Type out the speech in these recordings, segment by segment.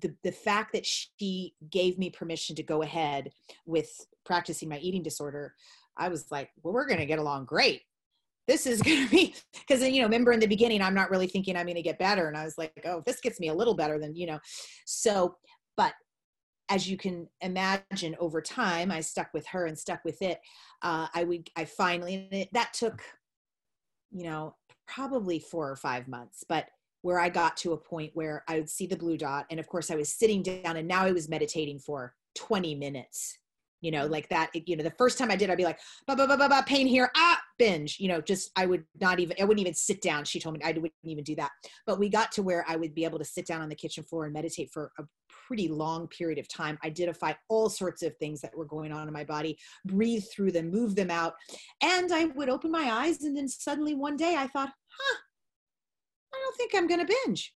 the, the fact that she gave me permission to go ahead with practicing my eating disorder i was like well we're going to get along great. This is going to be because you know remember in the beginning i'm not really thinking i'm going to get better and i was like oh this gets me a little better then you know. So but as you can imagine over time i stuck with her and stuck with it. Uh, i would i finally that took you know probably four or five months but where I got to a point where I would see the blue dot. And of course, I was sitting down and now I was meditating for 20 minutes. You know, like that, you know, the first time I did, I'd be like, ba, ba, ba, ba, ba, pain here, ah, binge, you know, just, I would not even, I wouldn't even sit down. She told me I wouldn't even do that. But we got to where I would be able to sit down on the kitchen floor and meditate for a pretty long period of time, identify all sorts of things that were going on in my body, breathe through them, move them out. And I would open my eyes. And then suddenly one day I thought, huh, I don't think I'm going to binge.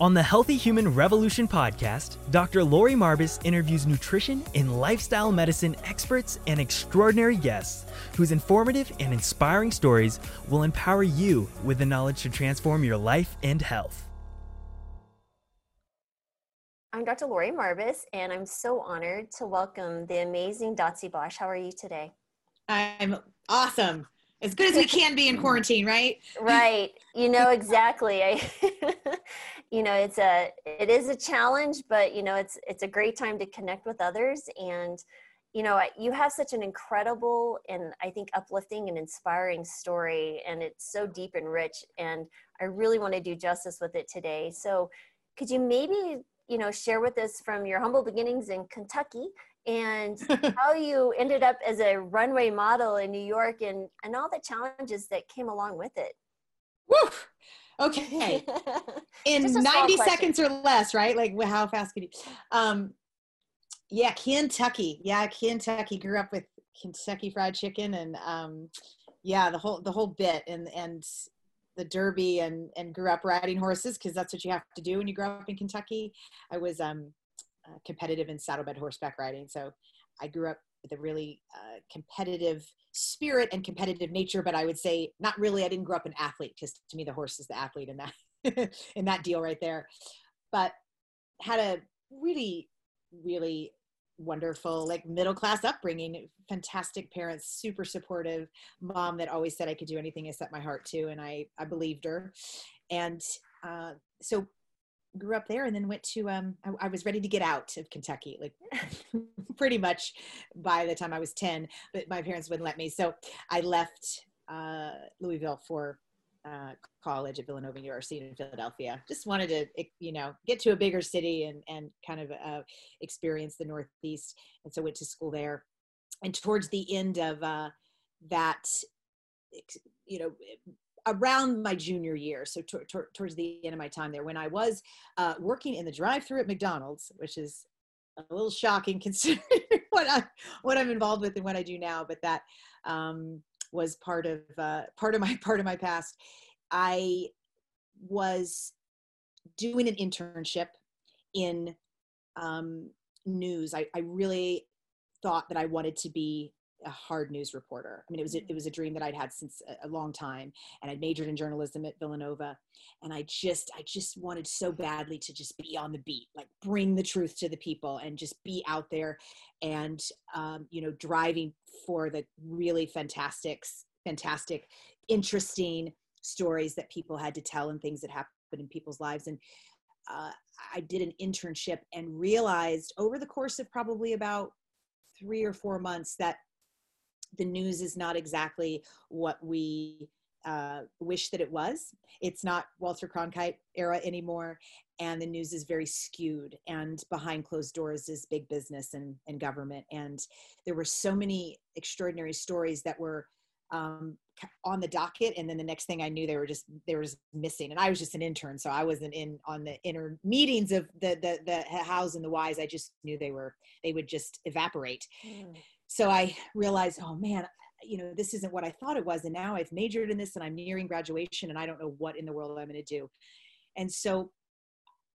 On the Healthy Human Revolution podcast, Dr. Lori Marbas interviews nutrition and lifestyle medicine experts and extraordinary guests whose informative and inspiring stories will empower you with the knowledge to transform your life and health. I'm Dr. Lori Marbas, and I'm so honored to welcome the amazing Dotsie Bausch. How are you today? I'm awesome. As good as we can be in quarantine, right? right. You know exactly. I you know, it's a it is a challenge, but you know, it's it's a great time to connect with others and you know, you have such an incredible and I think uplifting and inspiring story and it's so deep and rich and I really want to do justice with it today. So, could you maybe, you know, share with us from your humble beginnings in Kentucky and how you ended up as a runway model in New York and, and all the challenges that came along with it. Woo! Okay. in 90 seconds or less, right? Like how fast could you? Um, yeah, Kentucky. Yeah, Kentucky. Grew up with Kentucky Fried Chicken and um, yeah, the whole the whole bit and and the Derby and and grew up riding horses because that's what you have to do when you grow up in Kentucky. I was um uh, competitive in saddlebred horseback riding. So I grew up with a really uh, competitive spirit and competitive nature, but I would say not really. I didn't grow up an athlete because to me the horse is the athlete in that in that deal right there. But had a really, really wonderful like middle class upbringing fantastic parents super supportive mom that always said i could do anything i set my heart to and i i believed her and uh, so grew up there and then went to um I, I, was ready to get out of kentucky like pretty much by the time i was 10 but my parents wouldn't let me. So i left uh louisville for uh, college at villanova university in philadelphia. Just wanted to you know get to a bigger city and and kind of uh, experience the northeast. And so went to school there. And towards the end of uh that you know around my junior year, so t- t- towards the end of my time there, when I was uh, working in the drive-through at McDonald's, which is a little shocking considering what I what I'm involved with and what I do now, but that um, was part of uh, part of my part of my past. I was doing an internship in um, news. I, I really thought that I wanted to be a hard news reporter. I mean, it was a, it was a dream that I'd had since a, long time, and I'd majored in journalism at Villanova, and I just I just wanted so badly to just be on the beat, like bring the truth to the people, and just be out there, and um, you know, driving for the really fantastic, fantastic, interesting stories that people had to tell and things that happened in people's lives, and uh, I did an internship and realized over the course of probably about three or four months that the news is not exactly what we uh, wish that it was. It's not Walter Cronkite era anymore, and the news is very skewed. And behind closed doors is big business and, and government. And there were so many extraordinary stories that were um, on the docket, and then the next thing I knew, they were just they were just missing. And I was just an intern, so I wasn't in on the inner meetings of the the the hows and the whys. I just knew they were they would just evaporate. Mm so I realized, oh man, you know, this isn't what I thought it was. And now I've majored in this and I'm nearing graduation and I don't know what in the world I'm going to do. And so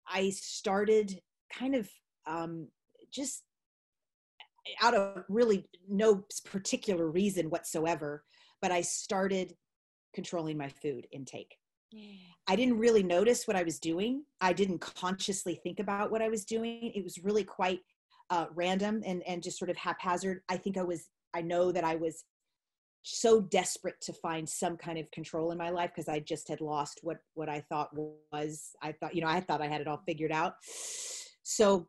I started kind of um, just out of really no particular reason whatsoever, but I started controlling my food intake. I didn't really notice what I was doing. I didn't consciously think about what I was doing. It was really quite uh, random and and just sort of haphazard. I think I was. I know that I was so desperate to find some kind of control in my life because I just had lost what what I thought was. I thought you know I thought I had it all figured out. So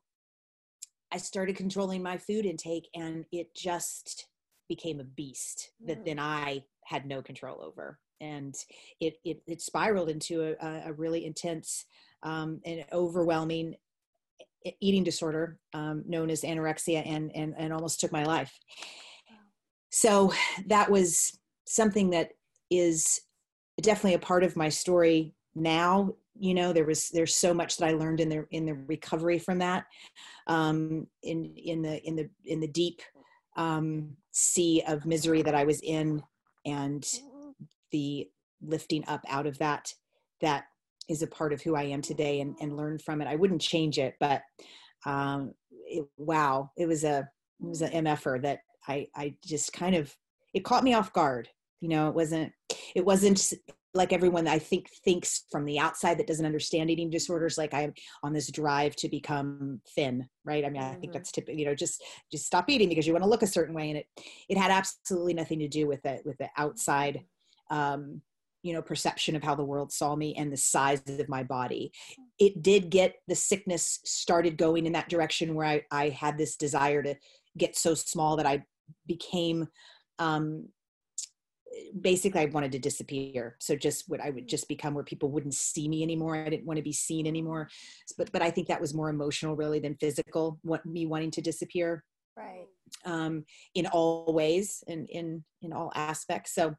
I started controlling my food intake, and it just became a beast that mm. then I had no control over and it it, it spiraled into a, a really intense um, and overwhelming eating disorder um, known as anorexia and, and and almost took my life. So that was something that is definitely a part of my story now. You know there was there's so much that i learned in the in the recovery from that um in in the in the in the deep um sea of misery that i was in and the lifting up out of that that is a part of who I am today and, and learn from it. I wouldn't change it, but um, it, wow, it was a it was an mf'er that I I just kind of it caught me off guard. You know, it wasn't it wasn't like everyone I think thinks from the outside that doesn't understand eating disorders. Like I'm on this drive to become thin, right? I mean, I think mm-hmm. that's typical. You know, just just stop eating because you want to look a certain way, and it it had absolutely nothing to do with it with the outside um, you know perception of how the world saw me and the size of my body. It did get the sickness started going in that direction where i, I had this desire to get so small that i became um, basically i wanted to disappear. So just what i would just become where people wouldn't see me anymore. I didn't want to be seen anymore. But but i think that was more emotional really than physical what me wanting to disappear. Right. Um in all ways and in in all aspects. So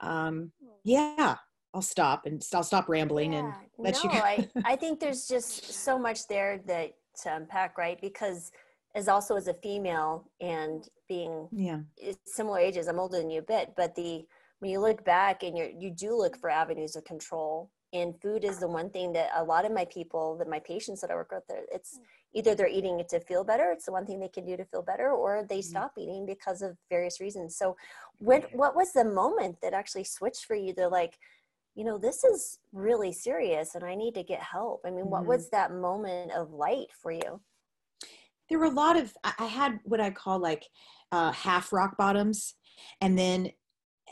um, yeah, I'll stop and I'll stop rambling yeah. and let no, you go. I, I think there's just so much there that to unpack, right? Because as also as a female and being yeah similar ages, I'm older than you a bit, but the when you look back and you you do look for avenues of control and food is the one thing that a lot of my people that my patients that i work with it's either they're eating it to feel better it's the one thing they can do to feel better or they mm-hmm. stop eating because of various reasons. So what what was the moment that actually switched for you to like you know this is really serious and i need to get help? I mean mm-hmm. what was that moment of light for you? There were a lot of i had what i call like uh, half rock bottoms and then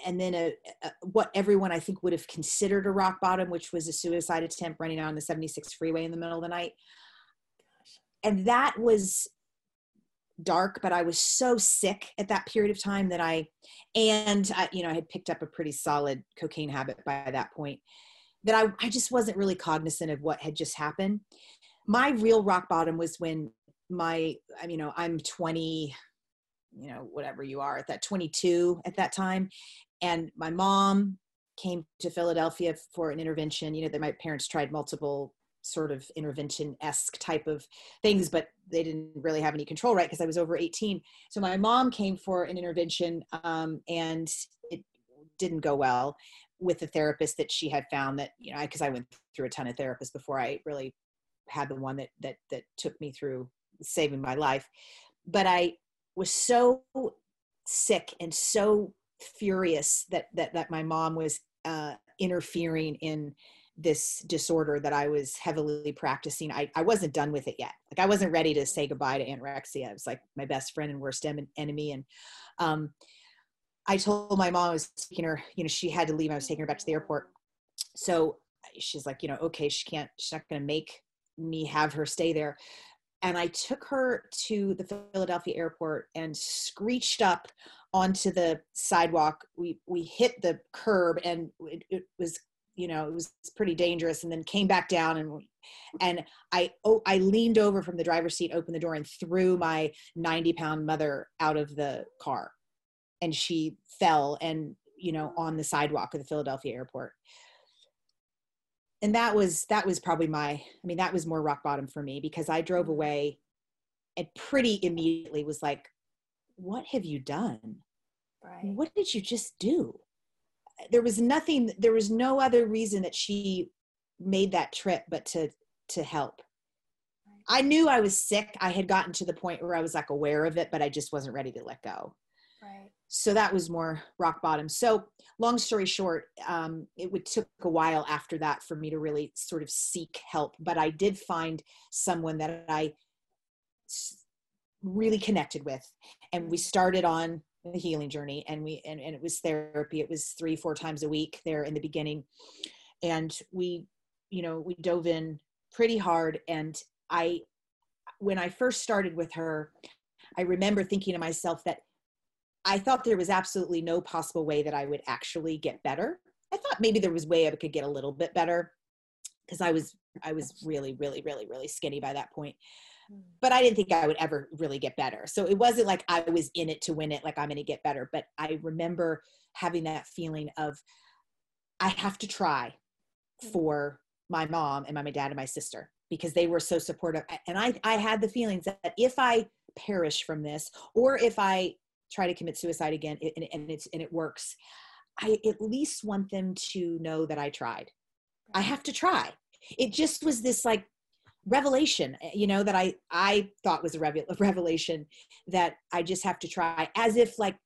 and then a, a, what everyone I think would have considered a rock bottom, which was a suicide attempt running out on the 76 freeway in the middle of the night. And that was dark, but I was so sick at that period of time that I, and I, you know, I had picked up a pretty solid cocaine habit by that point that I, I just wasn't really cognizant of what had just happened. My real rock bottom was when my, I you know, I'm 20, you know whatever you are at that 22 at that time. And my mom came to philadelphia for an intervention. You know that my parents tried multiple sort of intervention-esque type of things but they didn't really have any control right? Because i was over 18 so my mom came for an intervention um, and it didn't go well with the therapist that she had found that you know because I, I went through a ton of therapists before i really had the one that that that took me through saving my life. But i was so sick and so furious that that that my mom was uh, interfering in this disorder that I was heavily practicing. I, I wasn't done with it yet. Like I wasn't ready to say goodbye to anorexia. It was like my best friend and worst enemy. And um, I told my mom I was taking her, you know, she had to leave. I was taking her back to the airport. So she's like, you know, okay, she can't, she's not going to make me have her stay there and I took her to the Philadelphia airport and screeched up onto the sidewalk. We we hit the curb and it, it was you know it was pretty dangerous and then came back down and and I oh I leaned over from the driver's seat, opened the door and threw my 90 pound mother out of the car and she fell and you know on the sidewalk of the Philadelphia airport and that was that was probably my i mean that was more rock bottom for me because i drove away and pretty immediately was like what have you done? Right. what did you just do? There was nothing there was no other reason that she made that trip but to to help. I knew i was sick. I had gotten to the point where i was like aware of it but i just wasn't ready to let go so that was more rock bottom. So long story short um, it would took a while after that for me to really sort of seek help but i did find someone that i really connected with and we started on the healing journey and we and, and it was therapy. It was three four times a week there in the beginning and we you know we dove in pretty hard and i when i first started with her i remember thinking to myself that i thought there was absolutely no possible way that i would actually get better i thought maybe there was way i could get a little bit better because i was i was really really really really skinny by that point Mm. but I didn't think I would ever really get better. So it wasn't like I was in it to win it, like I'm going to get better. But I remember having that feeling of I have to try mm. for my mom and my, my dad and my sister because they were so supportive. And I, I had the feelings that if I perish from this, or if I try to commit suicide again and, and it's and it works, I at least want them to know that I tried. I have to try. It just was this like revelation eh, you know that i i thought was a revelation that i just have to try as if like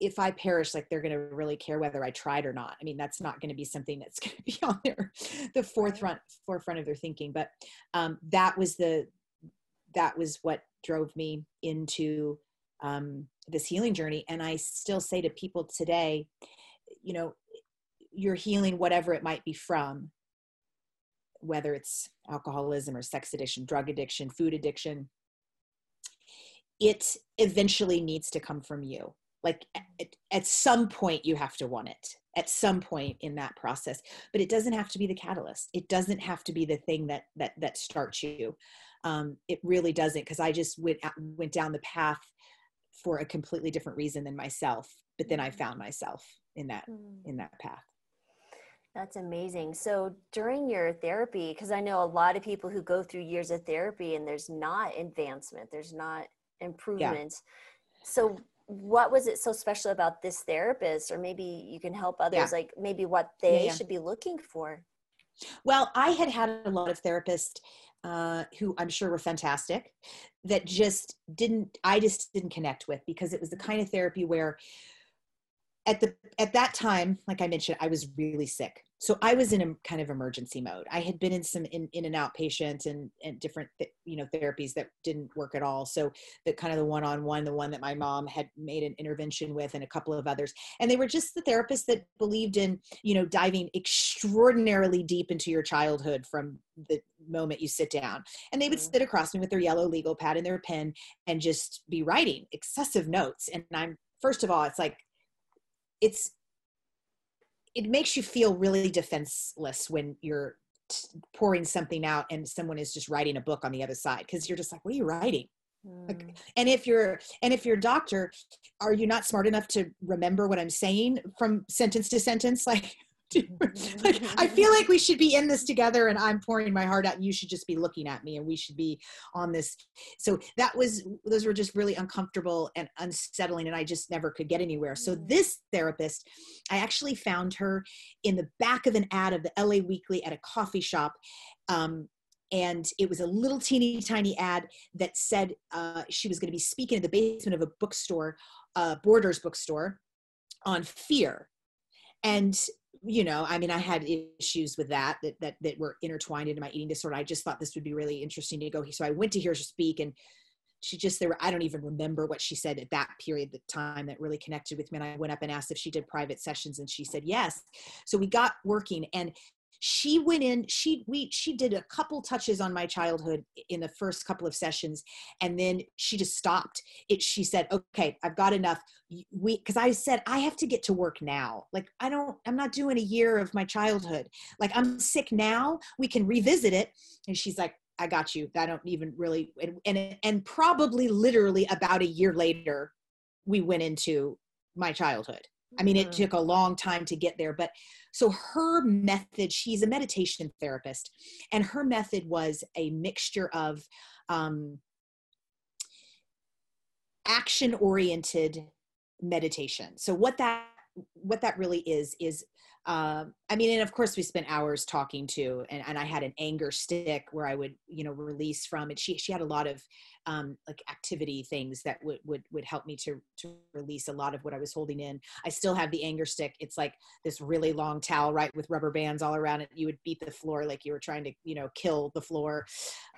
if i perish like they're going to really care whether i tried or not. I mean that's not going to be something that's going to be on their the forefront forefront of their thinking. But um that was the that was what drove me into um this healing journey and i still say to people today you know you're healing whatever it might be from whether it's alcoholism or sex addiction, drug addiction, food addiction, it eventually needs to come from you. Like at, at, some point, you have to want it at some point in that process, but it doesn't have to be the catalyst. It doesn't have to be the thing that that that starts you. Um, it really doesn't, because I just went went down the path for a completely different reason than myself. But then I mm. found myself in that mm. in that path. That's amazing. So during your therapy, because I know a lot of people who go through years of therapy and there's not advancement, there's not improvement. Yeah. So what was it so special about this therapist or maybe you can help others yeah. like maybe what they yeah, should be looking for well i had had a lot of therapists uh, who i'm sure were fantastic that just didn't i just didn't connect with because it was the kind of therapy where at the at that time like i mentioned i was really sick so i was in a kind of emergency mode. I had been in some in, in and out patients and, and different th- you know therapies that didn't work at all. So the kind of the one-on-one the one that my mom had made an intervention with and a couple of others. And they were just the therapists that believed in you know diving extraordinarily deep into your childhood from the moment you sit down. And they would mm-hmm. sit across me with their yellow legal pad and their pen and just be writing excessive notes. And i'm first of all it's like it's it makes you feel really defenseless when you're pouring something out and someone is just writing a book on the other side because you're just like what are you writing mm. like, and if you're and if you're a doctor are you not smart enough to remember what i'm saying from sentence to sentence like like I feel like we should be in this together and I'm pouring my heart out and you should just be looking at me and we should be on this. So that was those were just really uncomfortable and unsettling and I just never could get anywhere. So mm. this therapist, I actually found her in the back of an ad of the LA Weekly at a coffee shop. Um, and it was a little teeny tiny ad that said uh, she was going to be speaking in the basement of a bookstore, uh, Borders bookstore, on fear and you know i mean i had issues with that, that that that were intertwined into my eating disorder. I just thought this would be really interesting to go so i went to hear her speak and she just there were i don't even remember what she said at that period the time that really connected with me and i went up and asked if she did private sessions and she said yes. So we got working and she went in she we she did a couple touches on my childhood in the first couple of sessions and then she just stopped. It she said okay i've got enough. We because i said i have to get to work now. Like i don't i'm not doing a year of my childhood. Like i'm sick now. We can revisit it. And she's like i got you. I don't even really and and, and probably literally about a year later we went into my childhood I mean, it mm-hmm. took a long time to get there, but so her method, she's a meditation therapist, and her method was a mixture of um, action oriented meditation. So what that what that really is is um, I mean, and of course we spent hours talking to, and, and I had an anger stick where I would, you know, release from it. She, she had a lot of um, like activity things that would, would, would help me to, to release a lot of what I was holding in. I still have the anger stick. It's like this really long towel, right. With rubber bands all around it. You would beat the floor like you were trying to, you know, kill the floor.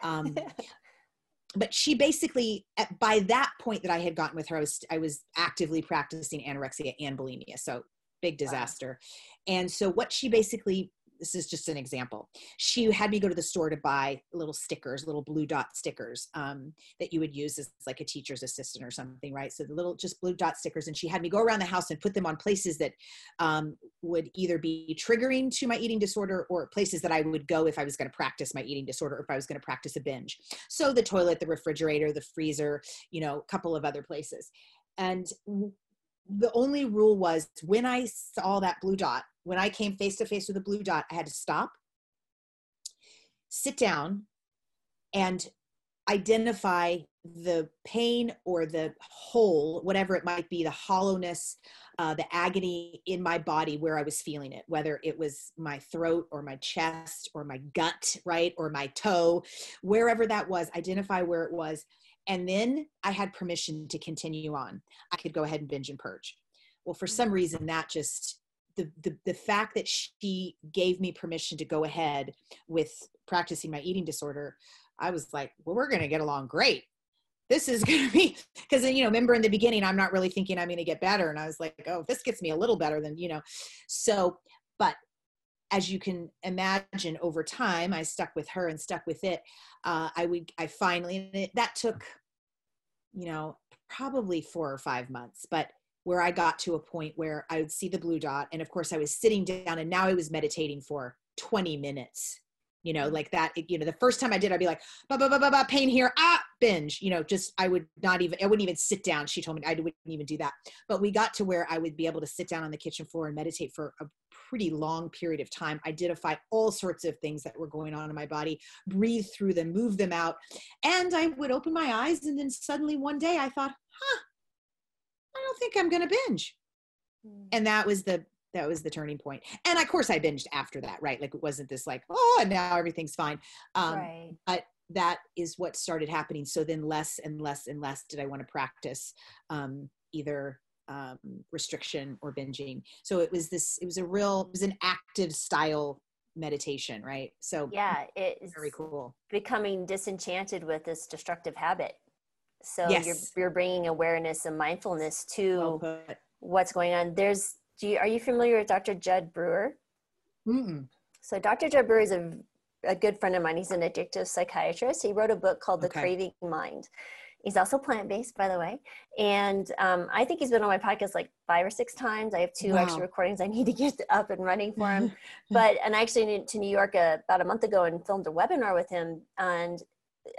Um, but she basically at, by that point that i had gotten with her i was i was actively practicing anorexia and bulimia so big disaster. Wow. and so what she basically this is just an example. She had me go to the store to buy little stickers little blue dot stickers um, that you would use as like a teacher's assistant or something right? So the little just blue dot stickers and she had me go around the house and put them on places that um, would either be triggering to my eating disorder or places that i would go if i was going to practice my eating disorder or if i was going to practice a binge. So the toilet the refrigerator the freezer you know a couple of other places. And the only rule was when I saw that blue dot, when I came face to face with a blue dot, I had to stop, sit down, and identify the pain or the hole, whatever it might be, the hollowness, uh, the agony in my body where I was feeling it, whether it was my throat or my chest or my gut, right, or my toe, wherever that was, identify where it was, and then I had permission to continue on. I could go ahead and binge and purge. Well, for some mm-hmm. reason, that just the, the the fact that she gave me permission to go ahead with practicing my eating disorder, I was like, well, we're gonna get along great. This is gonna be because you know, remember in the beginning, I'm not really thinking I'm gonna get better, and I was like, oh, if this gets me a little better, then you know, so but as you can imagine over time i stuck with her and stuck with it. Uh, i would i finally it, that took you know probably four or five months but where i got to a point where i would see the blue dot and of course i was sitting down and now i was meditating for 20 minutes you know like that you know the first time i did i'd be like bah, bah, bah, bah, bah, pain here ah binge you know just i would not even i wouldn't even sit down she told me i wouldn't even do that. But we got to where i would be able to sit down on the kitchen floor and meditate for a pretty long period of time identify all sorts of things that were going on in my body breathe through them move them out and i would open my eyes and then suddenly one day i thought huh i don't think i'm going to binge mm. and that was the that was the turning point. point and of course i binged after that right like it wasn't this like oh and now everything's fine um right. but that is what started happening so then less and less and less did i want to practice um either um restriction or binging so it was this it was a real it was an active style meditation right so yeah it's very cool becoming disenchanted with this destructive habit so yes. you're you're bringing awareness and mindfulness to well what's going on there's do you, are you familiar with Dr. Jud Brewer? Mm-mm. So Dr. Jud Brewer is a, a good friend of mine. He's an addictive psychiatrist. He wrote a book called The. Craving Mind. He's also plant-based, by the way. And um, I think he's been on my podcast like five or six times. I have two wow. extra recordings I need to get up and running for him. but and I actually went to New York uh, about a month ago and filmed a webinar with him. And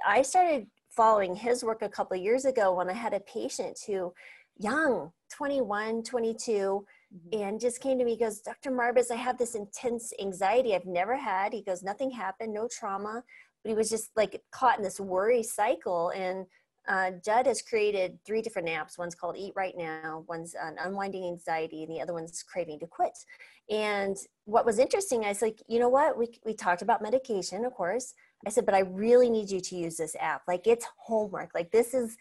I started following his work a couple of years ago when I had a patient who, young, 21, 22, mm-hmm. and just came to me. He goes, Dr. Marbas, I have this intense anxiety I've never had. He goes, nothing happened, no trauma, but he was just like caught in this worry cycle. And uh, Jud has created three different apps. One's called Eat Right Now, one's on unwinding anxiety, and the other one's craving to quit. And what was interesting, I was like, you know what? We, we talked about medication, of course. I said, but I really need you to use this app. Like it's homework. Like this is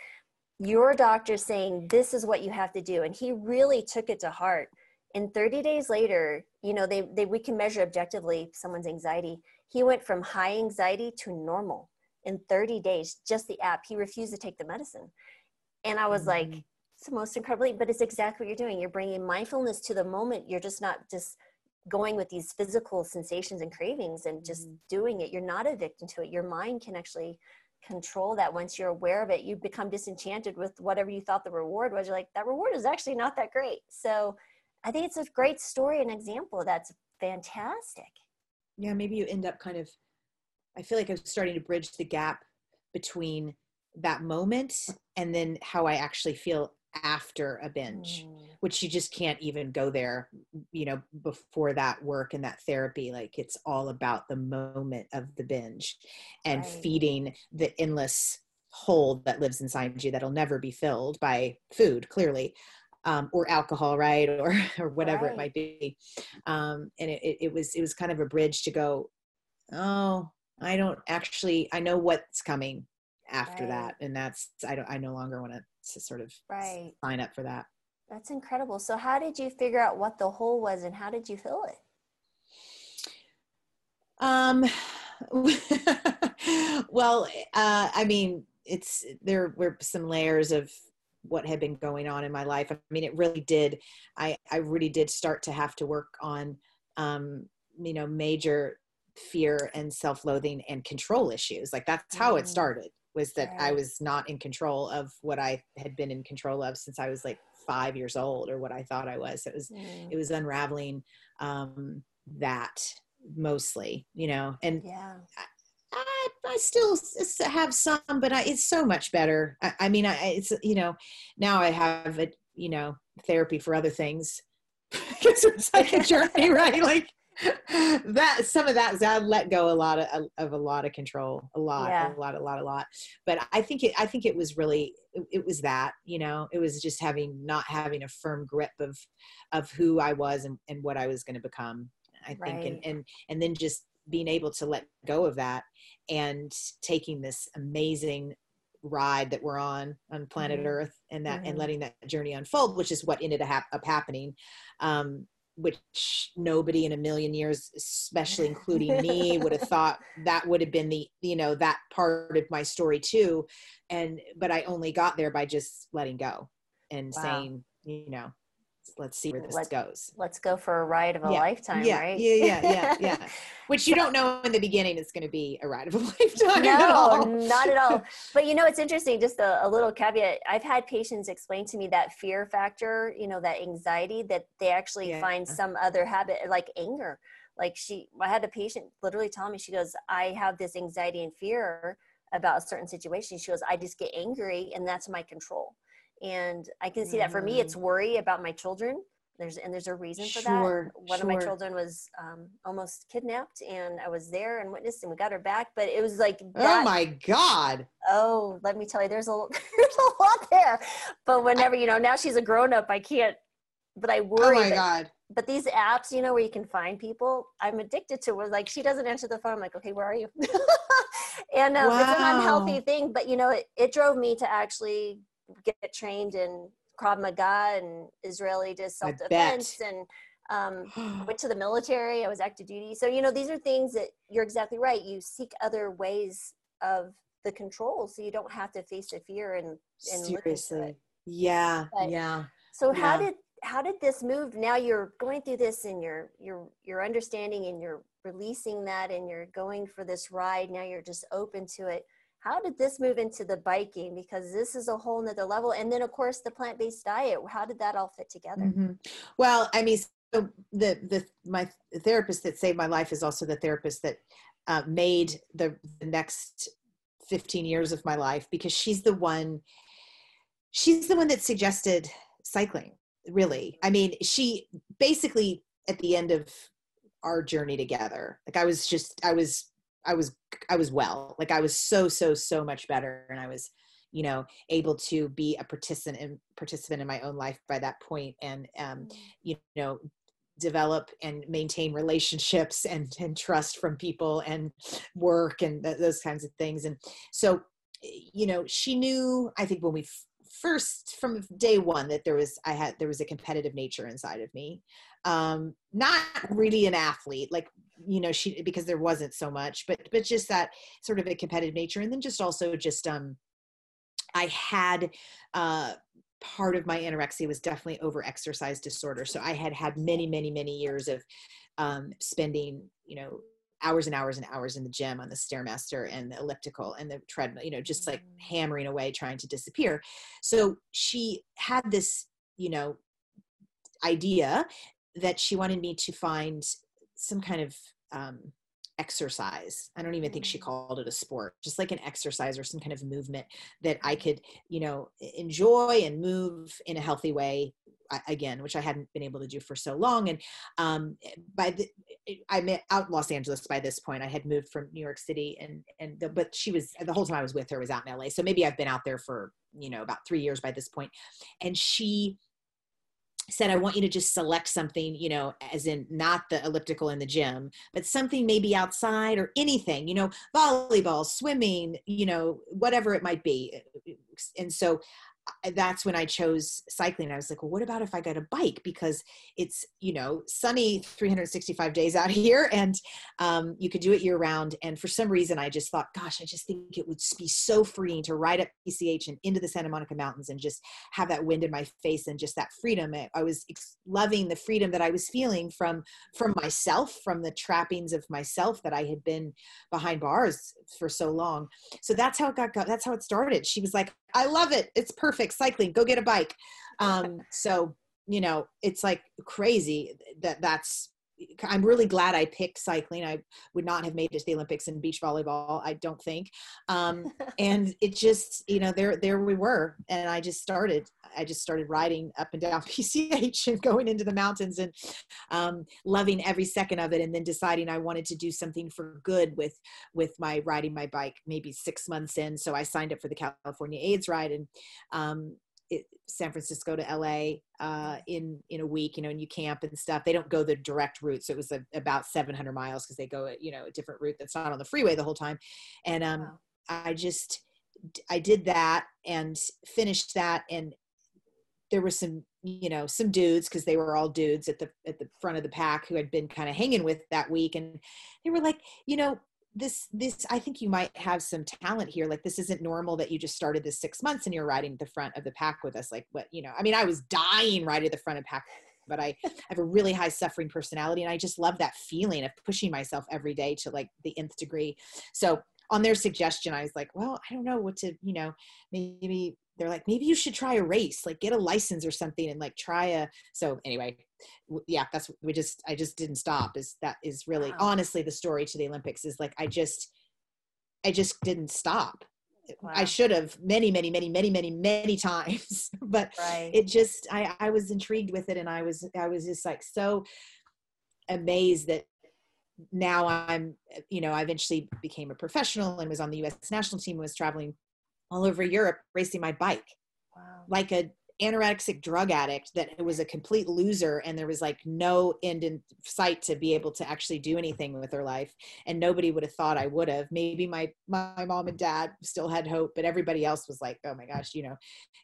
your doctor saying this is what you have to do. And he really took it to heart and 30 days later you know they, they we can measure objectively someone's anxiety he went from high anxiety to normal in 30 days just the app. He refused to take the medicine. And i was mm-hmm. like it's the most incredibly but it's exactly what you're doing. You're bringing mindfulness to the moment. You're just not just going with these physical sensations and cravings and just mm-hmm. doing it. You're not a victim to it. Your mind can actually control that once you're aware of it. You become disenchanted with whatever you thought the reward was. You're like that reward is actually not that great. So I think it's a great story and example. That's fantastic. Yeah, maybe you end up kind of, I feel like I'm starting to bridge the gap between that moment and then how I actually feel after a binge, mm. which you just can't even go there, you know, before that work and that therapy. Like it's all about the moment of the binge and right. feeding the endless hole that lives inside you that'll never be filled by food, clearly um, or alcohol, right, or or whatever right. it might be. Um, and it, it, it was it was kind of a bridge to go. Oh, I don't actually. I know what's coming after right. that, and that's I don't. I no longer want to sort of right. sign up for that. That's incredible. So, how did you figure out what the hole was, and how did you fill it? Um. well, uh, I mean, it's there were some layers of what had been going on in my life. I mean, it really did. I I really did start to have to work on, um, you know, major fear and self-loathing and control issues. Like that's how it mm. started. Was that I was not in control of what I had been in control of since I was like five years old, or what I thought I was. It was mm. it was unraveling um, that mostly, you know, and yeah. I, I still have some, but I, it's so much better. I, I mean, I, it's, you know, now I have a, you know, therapy for other things because it's like a journey, right? Like that, some of that, I let go a lot of, of a lot of control, a lot, yeah. a lot, a lot, a lot. But I think it, I think it was really, it, it was that, you know, it was just having, not having a firm grip of, of who I was and, and what I was going to become. I right. think, and, and, and then just being able to let go of that and taking this amazing ride that we're on on planet mm-hmm. earth and that mm-hmm. and letting that journey unfold which is what ended up, up happening um, which nobody in a million years especially including me would have thought that would have been the you know that part of my story too and but i only got there by just letting go and wow. saying you know let's see where this Let, goes. Let's go for a ride of a yeah. lifetime, yeah. right? Yeah, yeah, yeah, yeah. Which you don't know in the beginning it's going to be a ride of a lifetime. No, at not at all. But you know, it's interesting. Just a, a, little caveat. I've had patients explain to me that fear factor, you know, that anxiety that they actually yeah. find uh-huh. some other habit, like anger. Like she, I had a patient literally tell me, she goes, "I have this anxiety and fear." about a certain situation she goes i just get angry and that's my control and i can see that for me it's mm. worry about my children there's and there's a reason for sure, that one sure. of my children was um, almost kidnapped and i was there and witnessed and we got her back but it was like oh that, oh my god oh let me tell you there's a there's a lot there but whenever you know now she's a grown-up i can't but i worry oh my that, god but these apps you know where you can find people i'm addicted to where like she doesn't answer the phone I'm like okay where are you and um, wow. it's an unhealthy thing but you know it, it drove me to actually get trained in Krav Maga and Israeli just self defense and um, went to the military. I was active duty. So, you know, these are things that you're exactly right. You seek other ways of the control so you don't have to face the fear and, and seriously. Yeah. But, yeah. So yeah. how did, how did this move? Now you're going through this and you're, you're, you're understanding and you're releasing that and you're going for this ride. Now you're just open to it how did this move into the biking? Because this is a whole nother level. And then of course the plant-based diet. How did that all fit together? Mm-hmm. well i mean so the the my therapist that saved my life is also the therapist that uh, made the, the next 15 years of my life because she's the one she's the one that suggested cycling really. I mean she basically at the end of our journey together like i was just i was I was I was well. Like I was so so so much better, and I was, you know, able to be a participant in participant in my own life by that point, and um, mm. you know, develop and maintain relationships and and trust from people and work and th- those kinds of things. And so, you know, she knew. I think when we first from day one that there was I had there was a competitive nature inside of me. Um, not really an athlete, like you know she because there wasn't so much but but just that sort of a competitive nature and then just also just um i had uh part of my anorexia was definitely over exercise disorder so i had had many many many years of um spending you know hours and hours and hours in the gym on the stairmaster and the elliptical and the treadmill you know just like mm. hammering away trying to disappear so she had this you know idea that she wanted me to find some kind of um, exercise. I don't even think she mm. called it a sport, just like an exercise or some kind of movement that I could, you know, enjoy and move in a healthy way again, which I hadn't been able to do for so long. And um, by the, I'm out Los Angeles by this point. I had moved from New York City, and and the, but she was the whole time I was with her was out in LA. So maybe I've been out there for you know about three years by this point, and she said i want you to just select something you know as in not the elliptical in the gym but something maybe outside or anything you know volleyball swimming you know whatever it might be and so that's when I chose cycling. I was like, well, what about if I got a bike? Because it's, you know, sunny 365 days out here and um, you could do it year round. And for some reason, I just thought, gosh, I just think it would be so freeing to ride up PCH and into the Santa Monica Mountains and just have that wind in my face and just that freedom. I was loving the freedom that I was feeling from, from myself, from the trappings of myself that I had been behind bars for so long. So that's how it got, that's how it started. She was like, I love it. It's perfect. Cycling. Go get a bike. Um, so you know, it's like crazy that that's. I'm really glad I picked cycling. I would not have made it to the Olympics in beach volleyball. I don't think. Um, and it just, you know, there there we were, and I just started. I just started riding up and down PCH and going into the mountains and um, loving every second of it. And then deciding I wanted to do something for good with with my riding my bike. Maybe six months in, so I signed up for the California AIDS ride and. Um, it, San Francisco to LA uh, in in a week, you know, and you camp and stuff. They don't go the direct route, so it was a, about 700 miles because they go, you know, a different route that's not on the freeway the whole time. And um, wow. I just I did that and finished that, and there were some you know some dudes because they were all dudes at the at the front of the pack who had been kind of hanging with that week and they were like you know this this i think you might have some talent here like this isn't normal that you just started this six months and you're riding the front of the pack with us like what you know i mean i was dying right at the front of pack but I have a really high suffering personality and I just love that feeling of pushing myself every day to like the nth degree. So on their suggestion, I was like, well, I don't know what to, you know, maybe they're like, maybe you should try a race, like get a license or something and like try a, so anyway, yeah, that's, we just, I just didn't stop is that is really wow. honestly the story to the Olympics is like, I just, I just didn't stop. Wow. I should have many, many, many, many, many, many times, but right. it just, I, I was intrigued with it. And I was, I was just like, so amazed that now I'm, you know, I eventually became a professional and was on the U.S. national team. Was traveling all over Europe racing my bike, wow. like a anorexic drug addict that was a complete loser and there was like no end in sight to be able to actually do anything with her life and nobody would have thought i would have. Maybe my my mom and dad still had hope but everybody else was like oh my gosh you know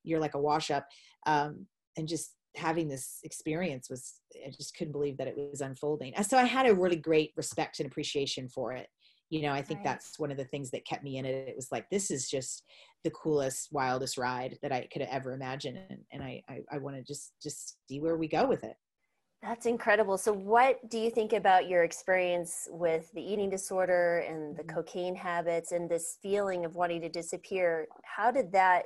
you're like a wash up um, and just having this experience was i just couldn't believe that it was unfolding. So i had a really great respect and appreciation for it you know i think right. that's one of the things that kept me in it it was like this is just the coolest wildest ride that i could ever imagine and, and i i, I want to just just see where we go with it that's incredible so what do you think about your experience with the eating disorder and the mm-hmm. cocaine habits and this feeling of wanting to disappear how did that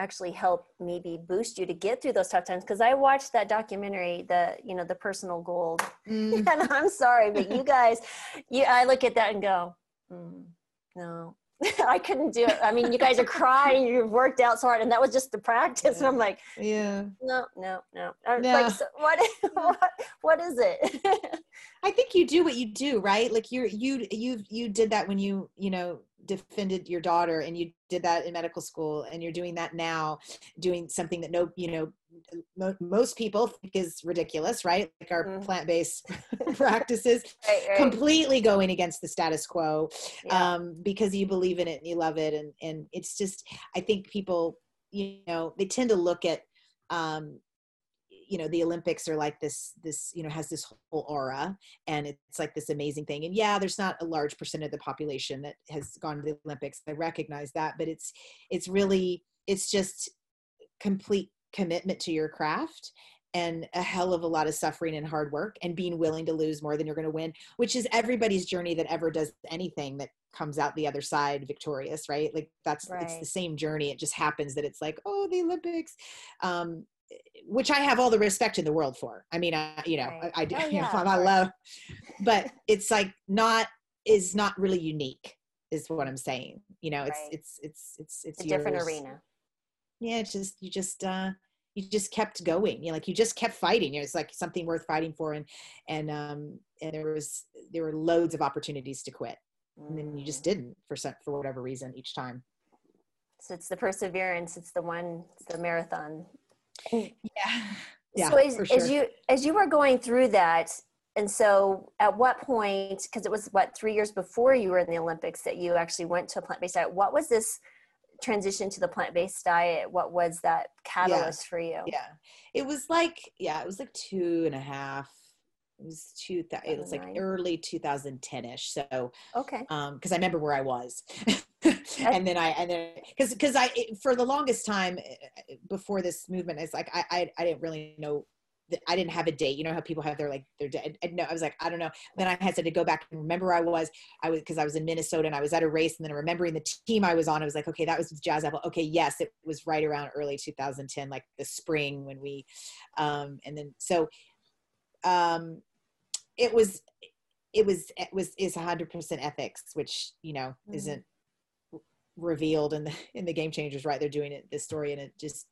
actually help maybe boost you to get through those tough times because i watched that documentary the you know the personal gold mm. and i'm sorry but you guys you i look at that and go mm, no I couldn't do it. I mean, you guys are crying. You've worked out so hard, and that was just the practice. And I'm like, yeah, no, no, no. no. Like, so what, what, what is it? I think you do what you do, right? Like you, you, you, you did that when you, you know, defended your daughter and you did that in medical school and you're doing that now doing something that no you know most people think is ridiculous right like our mm. plant-based practices right, right. completely going against the status quo yeah. um, because you believe in it and you love it and and it's just i think people you know they tend to look at um, you know the olympics are like this this you know has this whole aura and it's like this amazing thing and yeah there's not a large percent of the population that has gone to the olympics i recognize that but it's it's really it's just complete commitment to your craft and a hell of a lot of suffering and hard work and being willing to lose more than you're going to win which is everybody's journey that ever does anything that comes out the other side victorious right like that's right. it's the same journey it just happens that it's like oh the olympics um which I have all the respect in the world for. I mean, I, you know, right. I, I do, oh, yeah, you know, I love, but it's like not is not really unique, is what I'm saying. You know, it's right. it's it's it's it's a different arena. Yeah, it's just you just uh you just kept going. You know, like you just kept fighting. You know, it's like something worth fighting for, and and um and there was there were loads of opportunities to quit, and then you just mm. didn't for some for whatever reason each time. So it's the perseverance. It's the one. It's the marathon yeah yeah so as, sure. as you as you were going through that and so at what point because it was what three years before you were in the olympics that you actually went to a plant-based diet what was this transition to the plant-based diet what was that catalyst yeah. for you? Yeah. It was like yeah it was like two and a half it was two it was like early 2010ish so okay. um because i remember where i was. And then i and then because because i for the longest time eh, before this movement it's like I, I i didn't really know I didn't have a date. You know how people have their like their date. No, I was like, I don't know. Then I had to go back and remember where I was. I was because I was in Minnesota and I was at a race, and then remembering the team I was on, I was like, okay, that was Jazz Apple. Okay, yes, it was right around early 2010, like the spring when we, um, and then so, um, it was it was it was is 100% ethics which you know mm-hmm. isn't revealed in the in the game changers right they're doing it this story and it just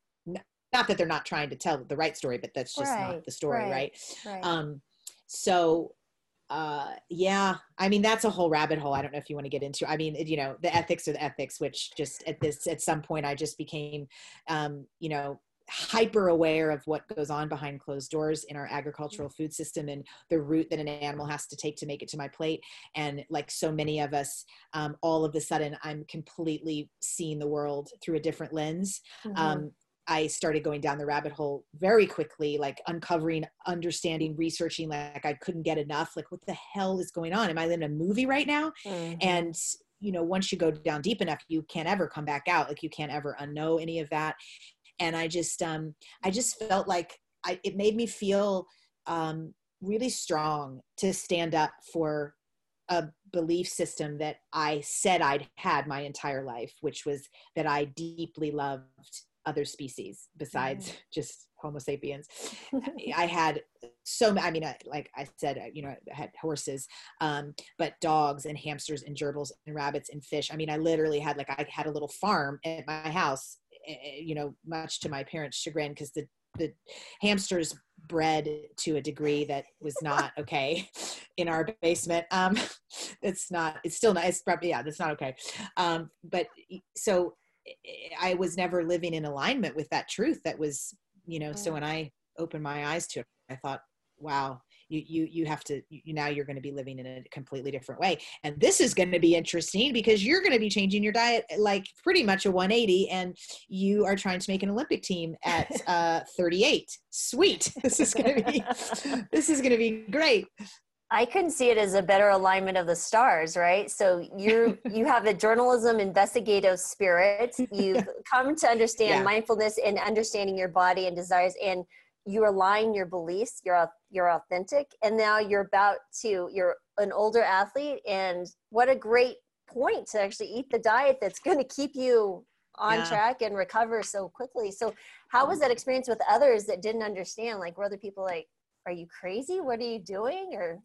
not that they're not trying to tell the right story but that's just right, not the story right, right? right. um so uh yeah i mean that's a whole rabbit hole i don't know if you want to get into i mean you know the ethics are the ethics which just at this at some point i just became um you know hyper aware of what goes on behind closed doors in our agricultural food system and the route that an animal has to take to make it to my plate and like so many of us um, all of a sudden i'm completely seeing the world through a different lens mm-hmm. um, I started going down the rabbit hole very quickly, like uncovering, understanding, researching, like I couldn't get enough. Like, what the hell is going on? Am I in a movie right now? Mm-hmm. And, you know, once you go down deep enough, you can't ever come back out. Like, you can't ever unknow any of that and i just um i just felt like i it made me feel um really strong to stand up for a belief system that i said i'd had my entire life which was that i deeply loved other species besides mm. just homo sapiens i had so i mean like i said you know i had horses um, but dogs and hamsters and gerbils and rabbits and fish i mean i literally had like i had a little farm at my house Eh, eh, you know, much to my parents' chagrin, because the the hamsters bred to a degree that was not okay in our basement. Um, it's not. It's still not. It's probably yeah. That's not okay. Um, but so I was never living in alignment with that truth. That was you know. So mm. when I opened my eyes to it, I thought, wow, you you you have to you, now you're going to be living in a completely different way and this is going to be interesting because you're going to be changing your diet like pretty much a 180 and you are trying to make an olympic team at uh, 38 sweet this is going to be this is going to be great I couldn't see it as a better alignment of the stars, right? So you you have a journalism investigative spirit. You've come to understand yeah. mindfulness and understanding your body and desires and you align your beliefs you're you're authentic and now you're about to you're an older athlete and what a great point to actually eat the diet that's going to keep you on yeah. track and recover so quickly so how was mm. that experience with others that didn't understand like were other people like are you crazy what are you doing or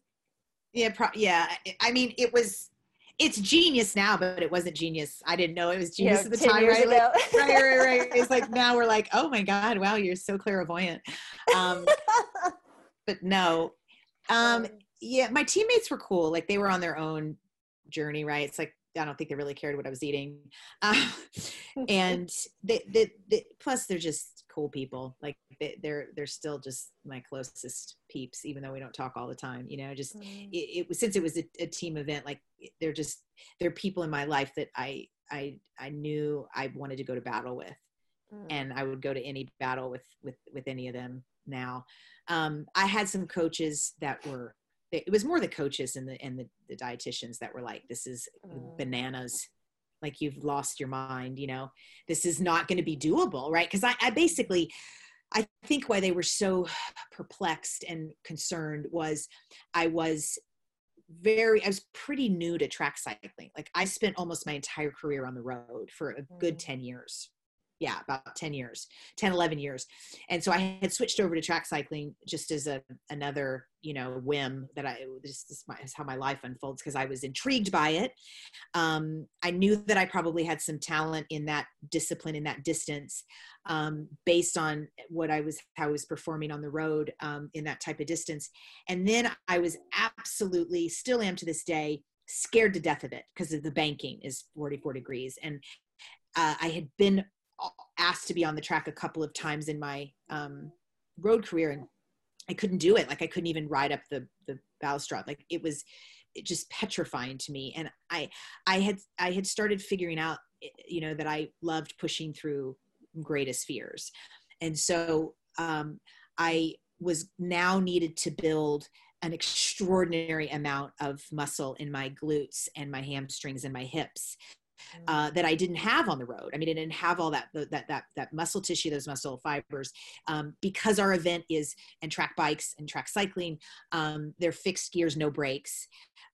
yeah pro- yeah i mean it was it's genius now, but it wasn't genius. I didn't know it was genius yeah, at the time, right? Like, right? right? Right, It's like now we're like, oh my God, wow, you're so clairvoyant. Um, but no. Um, yeah, my teammates were cool. Like they were on their own journey, right? It's like I don't think they really cared what I was eating. And they, they, they, plus they're just cool people. Like they, they're, they're still just my closest peeps, even though we don't talk all the time, you know, just, mm. it, it was, since it was a, a, team event, like they're just, they're people in my life that I, I, I knew I wanted to go to battle with. Mm. And I would go to any battle with, with, with any of them now. Um, I had some coaches that were it was more the coaches and the and the, the dietitians that were like this is mm. bananas like you've lost your mind you know? This is not going to be doable right? Because I, I basically i think why they were so perplexed and concerned was i was very i was pretty new to track cycling. Like i spent almost my entire career on the road for a good mm. 10 years yeah about 10 years 10 11 years. And so i had switched over to track cycling just as a another you know whim that i this, this is how my life unfolds because i was intrigued by it. Um, i knew that i probably had some talent in that discipline in that distance um, based on what i was how i was performing on the road um, in that type of distance. And then i was absolutely still am to this day scared to death of it because of the banking is 44 degrees. And uh, I had been asked to be on the track a couple of times in my um, road career and I couldn't do it. Like I couldn't even ride up the the balustrade. Like it was just petrifying to me. And I I had I had started figuring out you know that I loved pushing through greatest fears. And so um, I was now needed to build an extraordinary amount of muscle in my glutes and my hamstrings and my hips. Uh, that I didn't have on the road. I mean, I didn't have all that that that that muscle tissue, those muscle fibers, um, because our event is and track bikes and track cycling. Um, they're fixed gears, no brakes.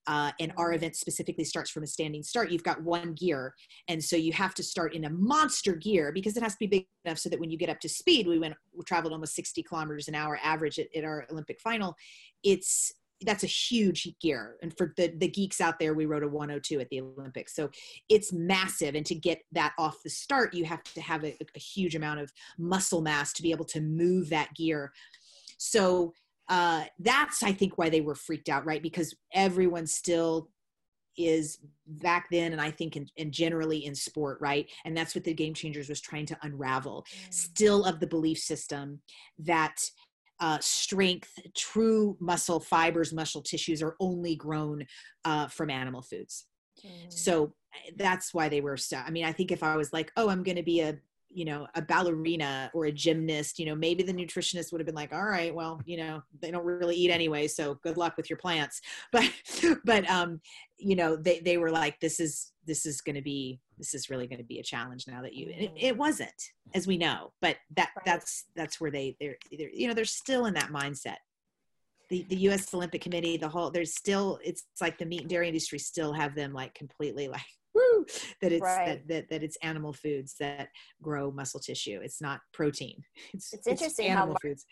Uh, and our event specifically starts from a standing start. You've got one gear, and so you have to start in a monster gear because it has to be big enough so that when you get up to speed, we went we traveled almost 60 kilometers an hour average at, at our Olympic final. It's that's a huge gear. And for the the geeks out there we rode a 102 at the olympics. So it's massive. And to get that off the start you have to have a, a huge amount of muscle mass to be able to move that gear. So uh, that's I think why they were freaked out, right? Because everyone still is back then and i think in, in, generally in sport right? And that's what the game changers was trying to unravel. Mm. still of the belief system that uh, strength true muscle fibers muscle tissues are only grown uh, from animal foods mm. so eh, that's why they were so i mean i think if i was like oh i'm going to be a you know a ballerina or a gymnast you know maybe the nutritionist would have been like all right well you know they don't really eat anyway so good luck with your plants but but um you know they they were like this is this is going to be this is really going to be a challenge now that you it, it wasn't as we know but that that's that's where they they're, they're you know they're still in that mindset the, the U.S. Olympic Committee, the whole, there's still, it's like the meat and dairy industry still have them like completely like woo, that it's right. that, that, that it's animal foods that grow muscle tissue. It's not protein. It's, it's interesting it's animal how mar- foods.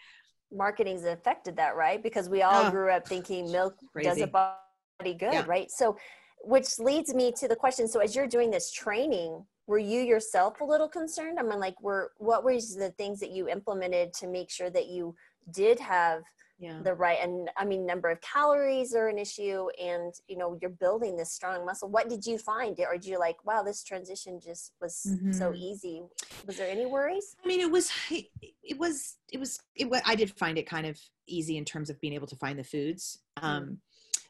marketing's affected that, right? Because we all oh, grew up thinking milk crazy. does a body good, yeah. right? So, which leads me to the question. So, as you're doing this training, were you yourself a little concerned? I mean, like, were what was the things that you implemented to make sure that you did have yeah. the right and i mean number of calories are an issue and you know you're building this strong muscle. What did you find? Or did you like wow this transition just was mm-hmm. so easy? Was there any worries? I mean it was it, was it was it was i did find it kind of easy in terms of being able to find the foods. Mm-hmm. um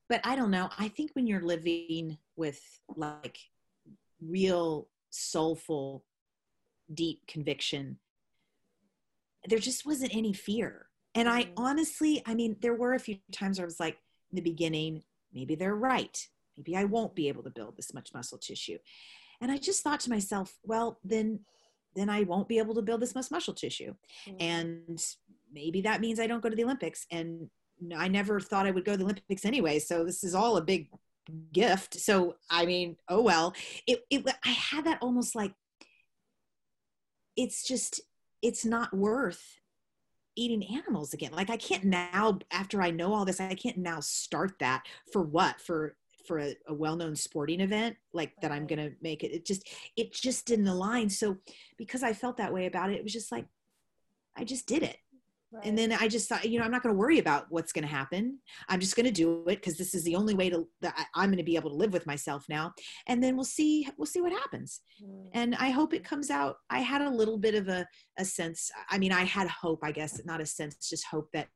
but i don't know. I think when you're living with like real soulful deep conviction there just wasn't any fear and I mm-hmm. honestly, I mean, there were a few times where I was like, in the beginning, maybe they're right. Maybe I won't be able to build this much muscle tissue. And I just thought to myself, well, then then I won't be able to build this much muscle tissue. Mm-hmm. And maybe that means I don't go to the Olympics. And I never thought I would go to the Olympics anyway. So this is all a big gift. So I mean, oh well. It, it I had that almost like it's just it's not worth eating animals again. Like i can't now after i know all this i can't now start that for what? For for a, a well-known sporting event like that i'm gonna make it it just it just didn't align. So because i felt that way about it it was just like i just did it Right. And then I just thought, you know, I'm not going to worry about what's going to happen. I'm just going to do it because this is the only way to that I'm going to be able to live with myself now. And then we'll see, we'll see what happens. Mm. And I hope it comes out. I had a little bit of a, a sense. I mean, I had hope, I guess, not a sense, just hope that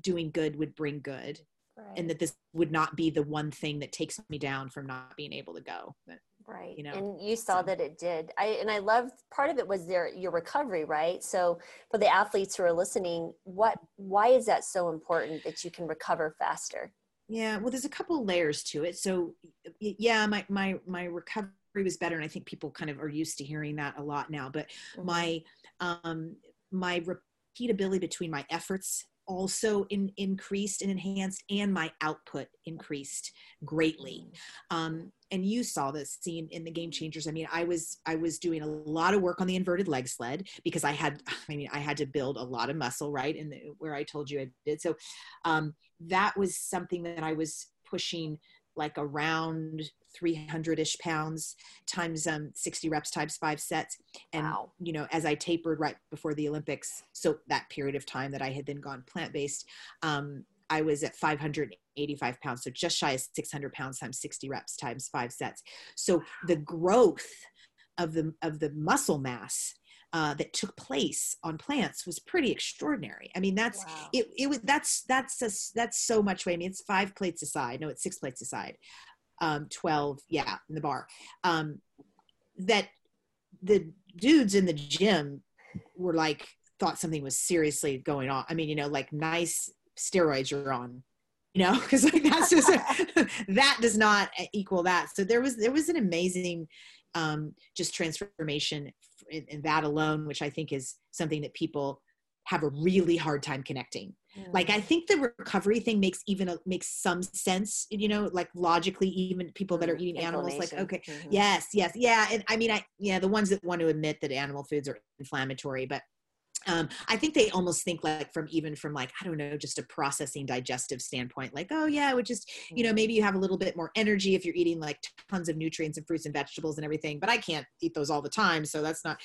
doing good would bring good. Right. And that this would not be the one thing that takes me down from not being able to go. But right you know and you saw so. that it did i and i love part of it was their your recovery right so for the athletes who are listening what why is that so important that you can recover faster yeah well there's a couple layers to it so yeah my my my recovery was better and i think people kind of are used to hearing that a lot now but mm-hmm. my um my repeatability between my efforts also in, increased and enhanced and my output increased greatly. Mm. um, and you saw this scene in the game changers. I mean i was i was doing a lot of work on the inverted leg sled because i had i mean i had to build a lot of muscle right and where i told you i did. So um, that was something that i was pushing like around 300-ish pounds times um, 60 reps times five sets. And wow. you know as i tapered right before the olympics so that period of time that i had then gone plant-based um, i was at 585 pounds. So just shy of 600 pounds times 60 reps times five sets. So the growth of the of the muscle mass uh, that took place on plants was pretty extraordinary. I mean, that's wow. it. It was that's that's a, that's so much weight. I mean, it's five plates aside. No, it's six plates aside. Um, Twelve, yeah, in the bar. Um, that the dudes in the gym were like thought something was seriously going on. I mean, you know, like nice steroids you're on you know because like that's just that does not equal that so there was there was an amazing um just transformation in, in, that alone which i think is something that people have a really hard time connecting mm. like i think the recovery thing makes even a, makes some sense you know like logically even people that are eating animals like okay mm-hmm. yes yes yeah and i mean i yeah the ones that want to admit that animal foods are inflammatory but um, I think they almost think like from even from like I don't know just a processing digestive standpoint like oh yeah it would just you know mm-hmm. maybe you have a little bit more energy if you're eating like tons of nutrients and fruits and vegetables and everything but I can't eat those all the time so that's not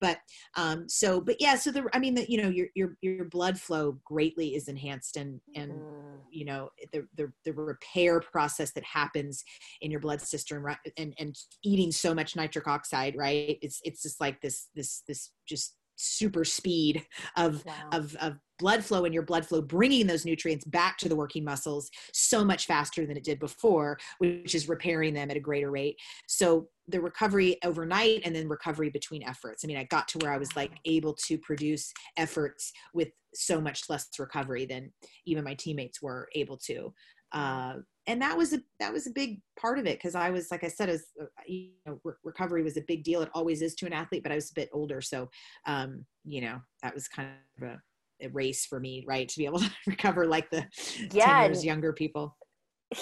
but um so but yeah so the I mean that you know your your your blood flow greatly is enhanced and and mm. you know the, the the repair process that happens in your blood system and and eating so much nitric oxide right it's it's just like this this this just super speed of, wow. of, of blood flow and your blood flow bringing those nutrients back to the working muscles so much faster than it did before which is repairing them at a greater rate. So the recovery overnight and then recovery between efforts. I mean i got to where i was like able to produce efforts with so much less recovery than even my teammates were able to uh, and that was a that was a big part of it because I was like I said, as uh, you know, re- recovery was a big deal. It always is to an athlete, but I was a bit older, so um, you know that was kind of a, a, race for me, right, to be able to recover like the yeah, ten years younger people.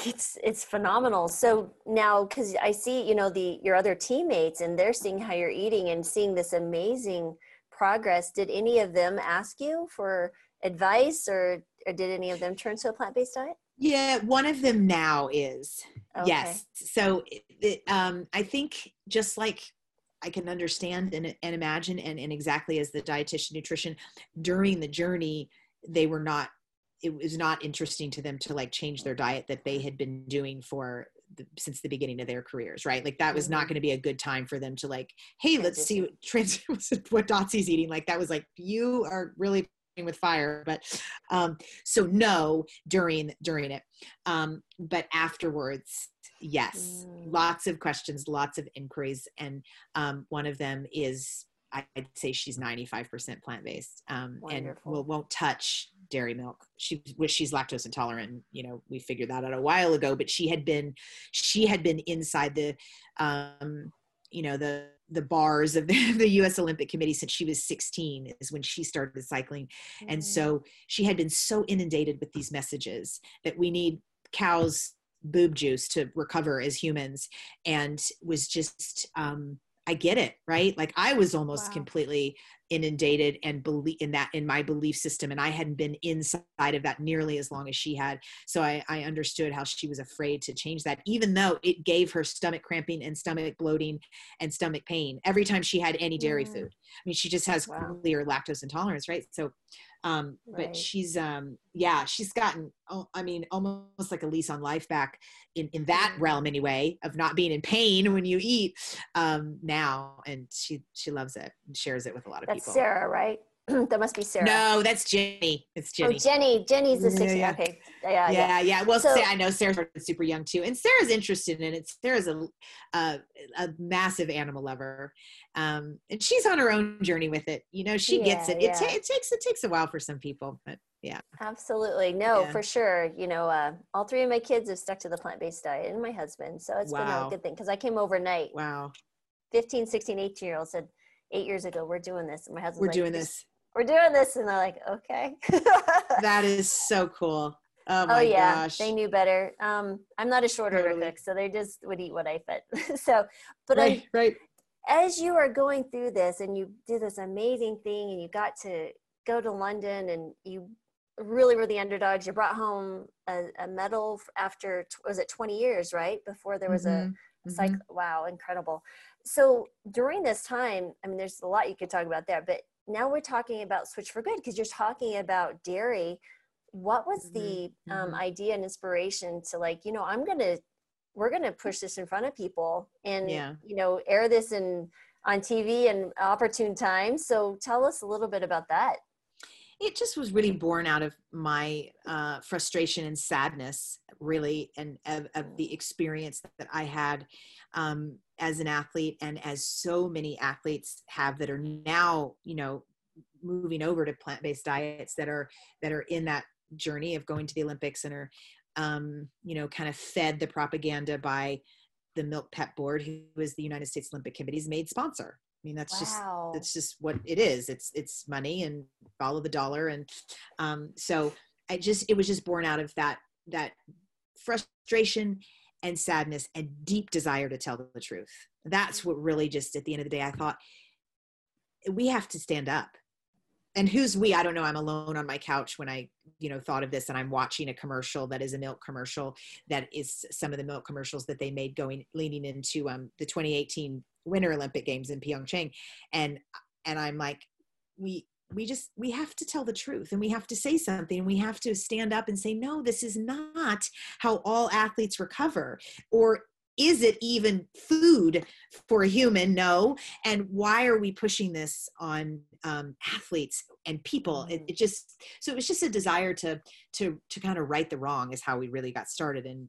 It's it's phenomenal. So now, because I see you know the your other teammates, and they're seeing how you're eating and seeing this amazing progress. Did any of them ask you for advice, or, or did any of them turn to a plant based diet? Yeah, one of them now is okay. yes. So it, um, I think just like I can understand and, and imagine, and, and exactly as the dietitian nutrition during the journey, they were not. It was not interesting to them to like change their diet that they had been doing for the, since the beginning of their careers, right? Like that was not mm-hmm. going to be a good time for them to like, hey, let's see what, trans- what Dotsie's eating. Like that was like, you are really with fire but um so no during during it. Um but afterwards yes mm. lots of questions lots of inquiries and um one of them is i'd say she's 95% plant-based um and will, won't touch dairy milk. She she's lactose intolerant you know we figured that out a while ago but she had been she had been inside the um you know the the bars of the, the US Olympic Committee since she was 16 is when she started cycling. Mm. And so she had been so inundated with these messages that we need cows boob juice to recover as humans and was just um I get it, right? Like I was almost wow. completely inundated and believe in that in my belief system and i hadn't been inside of that nearly as long as she had so I, I understood how she was afraid to change that even though it gave her stomach cramping and stomach bloating and stomach pain every time she had any dairy mm. food i mean she just has wow. clear lactose intolerance right so um right. but she's um yeah she's gotten oh, i mean almost like a lease on life back in in that mm. realm anyway of not being in pain when you eat um now and she she loves it and shares it with a lot of that's people sarah right that must be Sarah. No, that's Jenny. It's Jenny. Oh, Jenny. Jenny's the 60. Yeah, yeah. Okay. Yeah, yeah. Yeah, yeah. Well, so, say, I know Sarah's super young too. And Sarah's interested in it. Sarah's a, a, a massive animal lover. Um, and she's on her own journey with it. You know, she yeah, gets it. It, ta- it takes it takes a while for some people, but yeah. Absolutely. No, for sure. You know, uh, all three of my kids have stuck to the plant-based diet and my husband. So it's wow. been a good thing because I came overnight. Wow. 15, 16, 18 year old said, eight years ago, we're doing this. And my husband, we're like, doing this we're doing this and they're like okay that is so cool oh, oh yeah gosh. they knew better um i'm not a short order totally. cook so they just would eat what i fed so but right, I, right as you are going through this and you did this amazing thing and you got to go to london and you really were the underdogs you brought home a, a medal after was it 20 years right before there was mm-hmm. a cycle mm-hmm. wow incredible so during this time i mean there's a lot you could talk about there but now we're talking about switch for good because you're talking about dairy what was mm-hmm. the um, mm-hmm. idea and inspiration to like you know i'm gonna we're gonna push this in front of people and yeah. you know air this in on TV and opportune times. So tell us a little bit about that. It just was really born out of my uh, frustration and sadness, really, and of, of the experience that I had um, as an athlete, and as so many athletes have that are now, you know, moving over to plant-based diets that are that are in that journey of going to the Olympics and are, um, you know, kind of fed the propaganda by the Milk Pep Board, who is the United States Olympic Committee's made sponsor. I mean, that's wow. just that's just what it is. It's it's money and follow the dollar, and um, so I just it was just born out of that that frustration and sadness and deep desire to tell the truth. That's what really just at the end of the day I thought we have to stand up. And who's we? I don't know. I'm alone on my couch when i you know thought of this and i'm watching a commercial that is a milk commercial that is some of the milk commercials that they made going leaning into um, the 2018 winter olympic games in pyeongchang. And and i'm like we we just we have to tell the truth and we have to say something we have to stand up and say no this is not how all athletes recover or is it even food for a human no and why are we pushing this on um, athletes and people it, mm. it, just so it was just a desire to to to kind of right the wrong is how we really got started and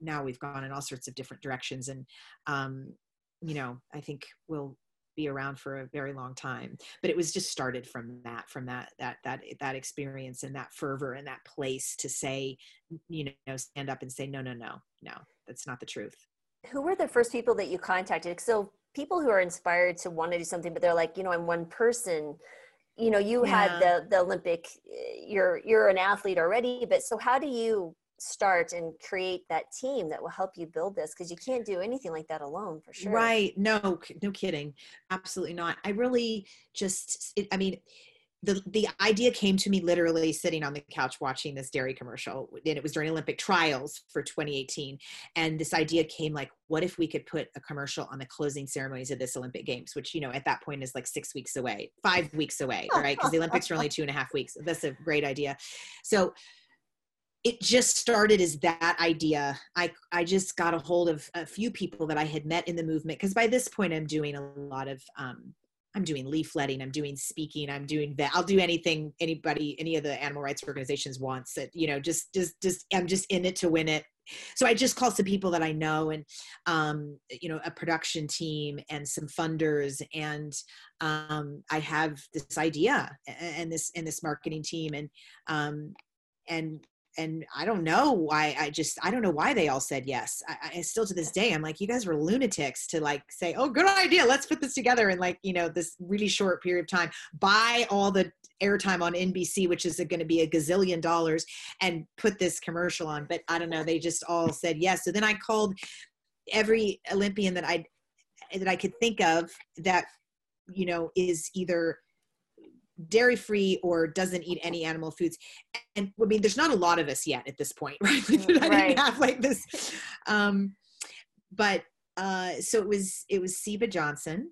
now we've gone in all sorts of different directions and um, you know i think we'll be around for a very long time but it was just started from that from that that that that experience and that fervor and that place to say you know stand up and say no no no no that's not the truth who were the first people that you contacted? So people who are inspired to want to do something, but they're like, you know, I'm one person. You know, you yeah. had the the Olympic. Eh, you're you're an athlete already, but so how do you start and create that team that will help you build this because you can't do anything like that alone for sure. Right. No no kidding. Absolutely not. I really just it, i mean the the idea came to me literally sitting on the couch watching this dairy commercial and it was during olympic trials for 2018 and this idea came like what if we could put a commercial on the closing ceremonies of this olympic games which you know at that point is like six weeks away five weeks away right? Because the olympics are only two and a half weeks. That's a great idea. So it just started as that idea i i just got a hold of a few people that i had met in the movement because by this point i'm doing a lot of um, I'm doing leafletting, I'm doing speaking, I'm doing that. I'll do anything anybody, any of the animal rights organizations wants that, you know, just, just, just, I'm just in it to win it. So I just call some people that I know and, um, you know, a production team and some funders. And um, I have this idea and this, and this marketing team and, um, and and I don't know why I just I don't know why they all said yes. I, I, still to this day I'm like you guys were lunatics to like say oh good idea let's put this together in like you know this really short period of time buy all the airtime on NBC which is going to be a gazillion dollars and put this commercial on. But I don't know they just all said yes. So then I called every Olympian that I that I could think of that you know is either dairy free or doesn't eat any animal foods and i mean there's not a lot of us yet at this point right like, i right. didn't have like this um but uh so it was it was Seba Johnson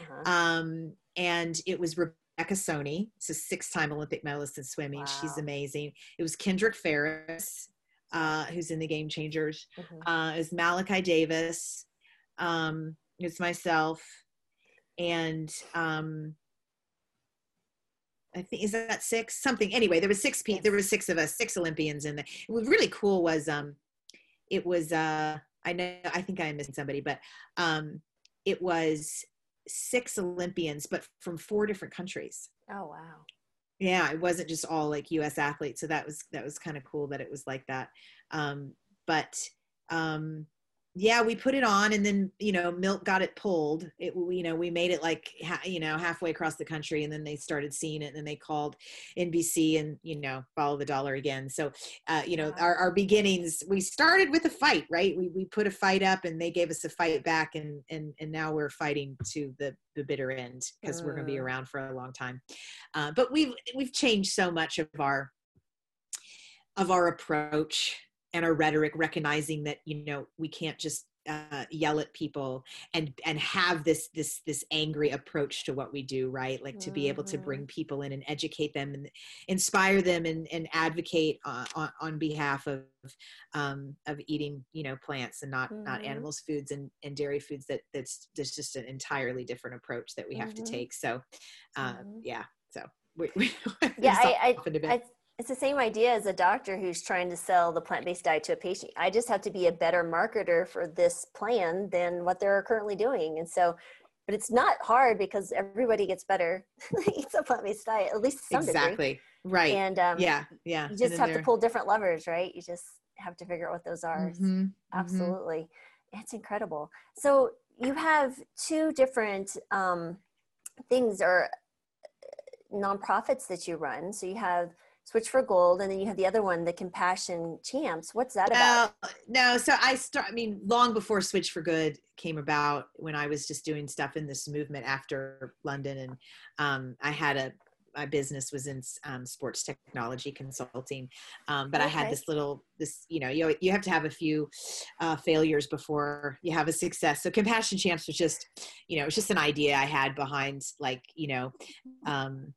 uh-huh. um and it was Rebecca Soni it's a six-time Olympic medalist in swimming wow. she's amazing it was Kendrick Farris uh who's in the game changers mm-hmm. uh it was Malachi Davis um it's myself and um I think is that six something. Anyway, there was six people. There were six of us, six Olympians, in there what was really cool was um, it was uh, I know I think I am missing somebody, but um, it was six Olympians, but from four different countries. Oh wow! Yeah, it wasn't just all like U.S. athletes, so that was that was kind of cool that it was like that. Um, but um, yeah we put it on and then you know milk got it pulled. It you know we made it like you know halfway across the country and then they started seeing it and then they called nbc and you know follow the dollar again. So uh, you know our, our beginnings we started with a fight right? We, we put a fight up and they gave us a fight back and and and now we're fighting to the the bitter end because we're going to be mm. around for a long time. Uh, but we've we've changed so much of our of our approach and our rhetoric recognizing that you know we can't just uh, yell at people and and have this this this angry approach to what we do right like to be able to bring Mm-hmm. people in and educate them and inspire them and, and advocate uh, on, on behalf of um, of eating you know plants and not not Mhm. animals foods and, and dairy foods that that's there's just an entirely different approach that we have Mhm. to take so uh, Mhm. yeah so we, we Yeah, I- bit. I, it's the same idea as a doctor who's trying to sell the plant-based diet to a patient. I just have to be a better marketer for this plan than what they're currently doing. And so, but it's not hard because everybody gets better eats a plant-based diet, at least some degree. exactly right And um, yeah yeah you just have to pull different levers, right? You just have to figure out what those are. Mhm, mhm. Absolutely. It's incredible. So you have two different um, things or uh, nonprofits that you run. So you have Switch for Good, and then you have the other one, the Compassion Champs. What's that about? No, no. So I start. I mean, long before Switch for Good came about, when I was just doing stuff in this movement after London, and um, I had a my business was in um, sports technology consulting, um, but I had this little this. You know, you you have to have a few uh, failures before you have a success. So Compassion Champs was just, you know, it was just an idea I had behind like you know. Um,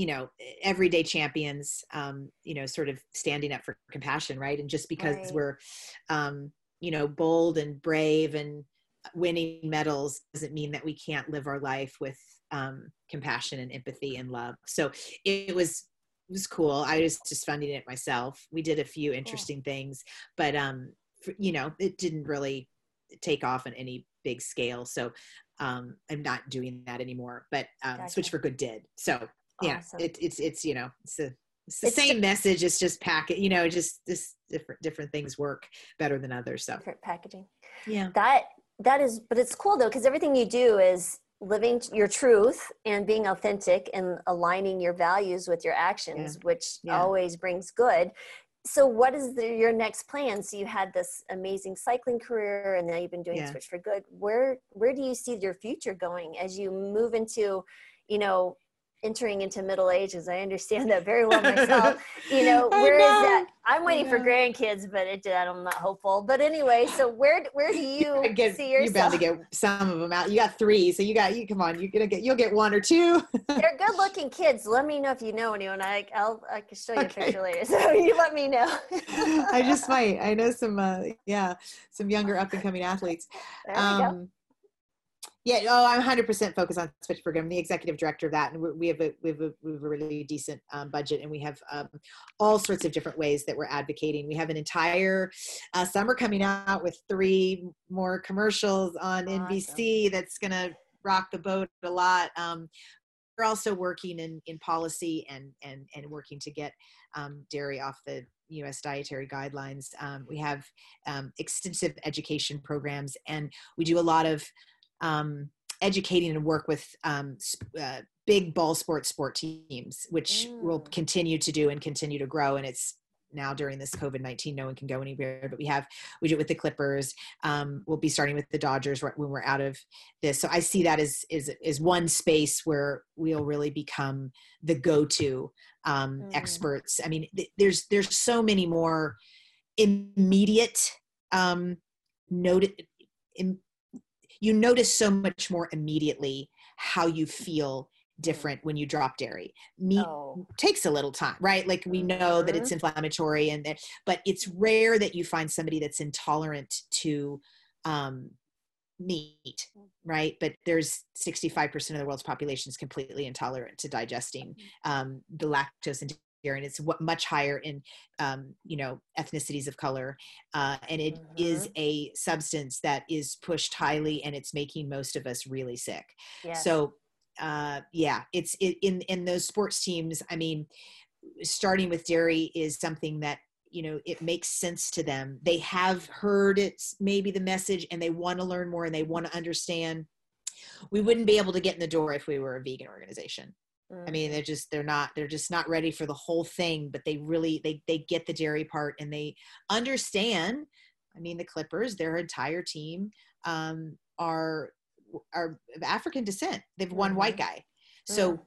you know everyday champions um you know sort of standing up for compassion right? And just because Right. we're um you know bold and brave and winning medals doesn't mean that we can't live our life with um compassion and empathy and love. So it was it was cool. I was just funding it myself. We did a few interesting things but um for, you know it didn't really take off on any big scale. So um i'm not doing that anymore but um Gotcha. switch for good did. So yeah Awesome. it, it's it's you know it's a it's the It's same message it's just packet you know just this different different things work better than others so Different packaging. yeah That that is, but it's cool though because everything you do is living your truth and being authentic and aligning your values with your actions, which Yeah. always brings good. So, what is the, your next plan? So, you had this amazing cycling career, and now you've been doing Yeah. Switch for Good. Where where do you see your future going as you move into, you know, entering into middle ages. I understand that very well myself. you know, where is know. that? I'm waiting for grandkids, but it, I'm not hopeful. But anyway, so where where do you get, see you're yourself? bound to get some of them out. You got three, so you got you. Come on, you're gonna get. You'll get one or two. They're good looking kids. Let me know if you know anyone. I I'll I can show you a picture later. So you let me know. I just might. I know some. Uh, yeah, some younger up and coming athletes. there we go. Yeah, oh, I'm 100% focused on Switch Program. I'm the executive director of that, and we have a we have a, we have a really decent um, budget, and we have um, all sorts of different ways that we're advocating. We have an entire uh, summer coming out with three more commercials on NBC that's going to rock the boat a lot. Um, we're also working in in policy and and and working to get um, dairy off the U.S. dietary guidelines. Um, we have um, extensive education programs, and we do a lot of um, educating and work with um, uh, big ball sport sport teams, which we'll Mm. continue to do and continue to grow. And it's now during this COVID nineteen, no one can go anywhere, but we have we do it with the Clippers. Um, we'll be starting with the Dodgers right when we're out of this. So I see that as is is one space where we'll really become the go to um, Mm. experts. I mean, th- there's there's so many more immediate um, noted. Im- you notice so much more immediately how you feel different when you drop dairy. Meat Oh. takes a little time, right? Like we know that it's inflammatory and that, but it's rare that you find somebody that's intolerant to um, meat, right? But there's 65% of the world's population is completely intolerant to digesting um, the lactose and and it's much higher in um, you know ethnicities of color, uh, and it is a substance that is pushed highly, and it's making most of us really sick. Yes. So uh, yeah, it's it, in in those sports teams. I mean, starting with dairy is something that you know it makes sense to them. They have heard it's maybe the message, and they want to learn more, and they want to understand. We wouldn't be able to get in the door if we were a vegan organization. I mean, they're just they're not they're just not ready for the whole thing, but they really they they get the dairy part and they understand. I mean, the Clippers, their entire team um, are are of African descent. They've one white guy, so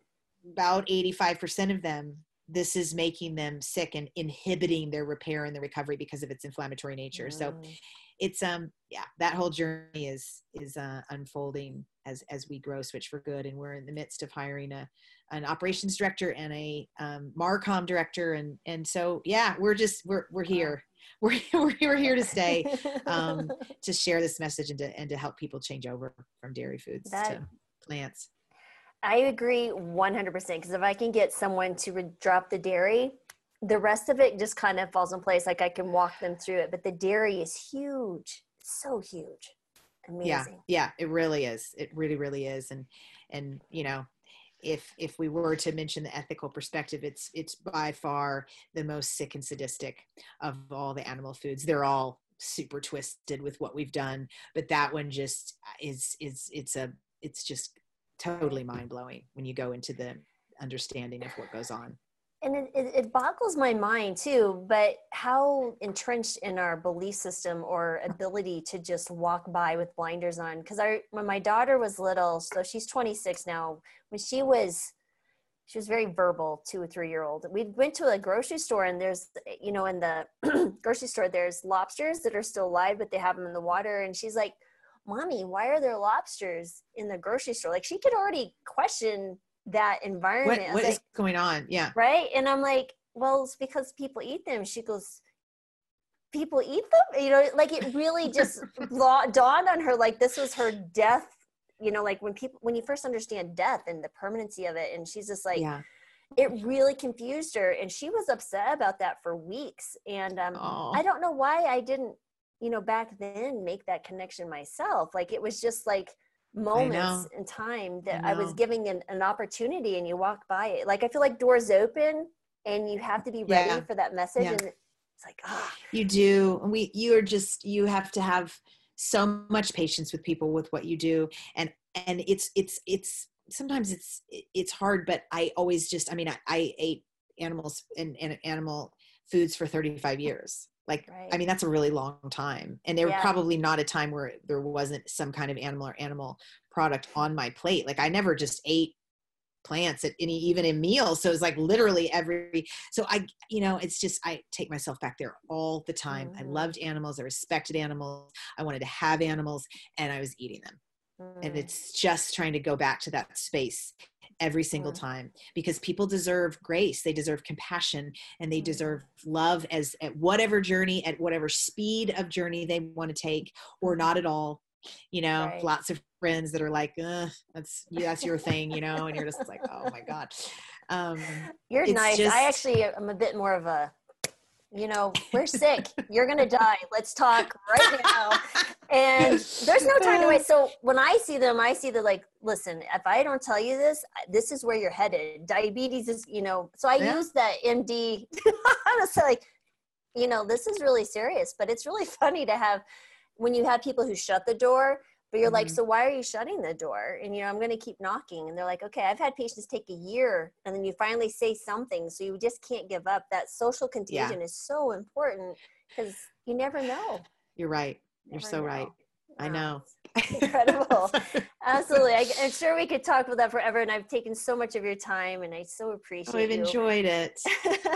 about eighty five percent of them this is making them sick and inhibiting their repair and the recovery because of its inflammatory nature mm. so it's um yeah that whole journey is is uh, unfolding as as we grow switch for good and we're in the midst of hiring a an operations director and a um, marcom director and and so yeah we're just we're we're here we're, we're, we're here to stay um, to share this message and to and to help people change over from dairy foods that, to plants I agree 100% because if I can get someone to re- drop the dairy, the rest of it just kind of falls in place. Like I can walk them through it, but the dairy is huge. So huge. Amazing. Yeah. Yeah. It really is. It really, really is. And, and, you know, if, if we were to mention the ethical perspective, it's, it's by far the most sick and sadistic of all the animal foods. They're all super twisted with what we've done, but that one just uh, is, is, it's a, it's just totally mind blowing when you go into the understanding of what goes on. And it, it, boggles my mind too, but how entrenched in our belief system or ability to just walk by with blinders on. Because I, when my daughter was little, so she's 26 now, when she was, she was very verbal, two or three year old. We went to a grocery store and there's, you know, in the grocery store, there's lobsters that are still alive, but they have them in the water. And she's like, mommy why are there lobsters in the grocery store like she could already question that environment what, what is like, going on? Yeah. Right? And i'm like well it's because people eat them. She goes people eat them? You know like it really just dawned on her like this was her death you know like when people when you first understand death and the permanency of it and she's just like yeah. it really confused her and she was upset about that for weeks and um, i don't know why i didn't you know back then make that connection myself like it was just like moments in time that I, I was giving an, an, opportunity and you walk by it. Like i feel like doors open and you have to be ready yeah. for that message yeah. and it's like ah. You do. We you are just you have to have so much patience with people with what you do. And and it's it's it's sometimes it's it's hard but i always just i mean i, I ate animals and, and animal foods for 35 years like right. i mean that's a really long time and there yeah. probably not a time where there wasn't some kind of animal or animal product on my plate like i never just ate plants at any even in meals so it's like literally every so i you know it's just i take myself back there all the time mm-hmm. i loved animals i respected animals i wanted to have animals and i was eating them. And it's just trying to go back to that space every single mm. time because people deserve grace they deserve compassion and they mm. deserve love as at whatever journey at whatever speed of journey they want to take or not at all you know right. lots of friends that are like that's yeah, that's your thing you know and you're just like oh my god um you're nice just, i actually am a bit more of a you know, we're sick. You're going to die. Let's talk right now. And there's no time to wait. So when I see them, I see the like, listen, if I don't tell you this, this is where you're headed. Diabetes is, you know, so I yeah. use that MD. Honestly, like, you know, this is really serious, but it's really funny to have when you have people who shut the door but you're mm-hmm. like so why are you shutting the door and you know i'm going to keep knocking and they're like okay i've had patients take a year and then you finally say something so you just can't give up that social contagion yeah. is so important because you never know you're right you're so know. right I know. Incredible. Absolutely. I, am sure we could talk about that forever. And I've taken so much of your time and I so appreciate oh, I've you. enjoyed it.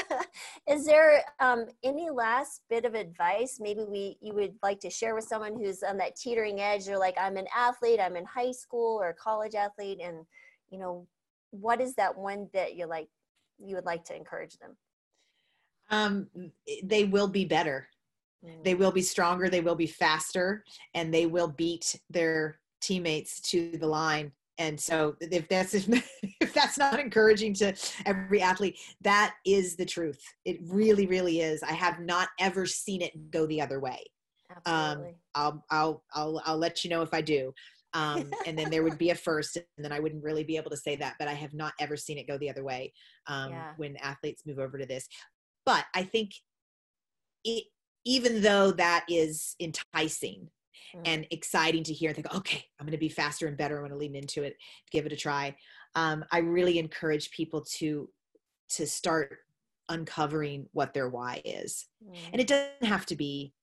Is there um, any last bit of advice maybe we you would like to share with someone who's on that teetering edge? They're like, I'm an athlete, I'm in high school or college athlete. And, you know, what is that one bit you like, you would like to encourage them? Um, they will be better they will be stronger, they will be faster, and they will beat their teammates to the line. And so if that's if, if that's not encouraging to every athlete, that is the truth. It really, really is. I have not ever seen it go the other way. Um, Absolutely. Um, I'll, I'll, I'll, I'll let you know if I do. Um, and then there would be a first, and then I wouldn't really be able to say that. But I have not ever seen it go the other way um, yeah. when athletes move over to this. But I think it even though that is enticing mm-hmm. and exciting to hear and think, okay, I'm going to be faster and better. I'm going to lean into it, give it a try. Um, I really encourage people to to start uncovering what their why is, mm-hmm. and it doesn't have to be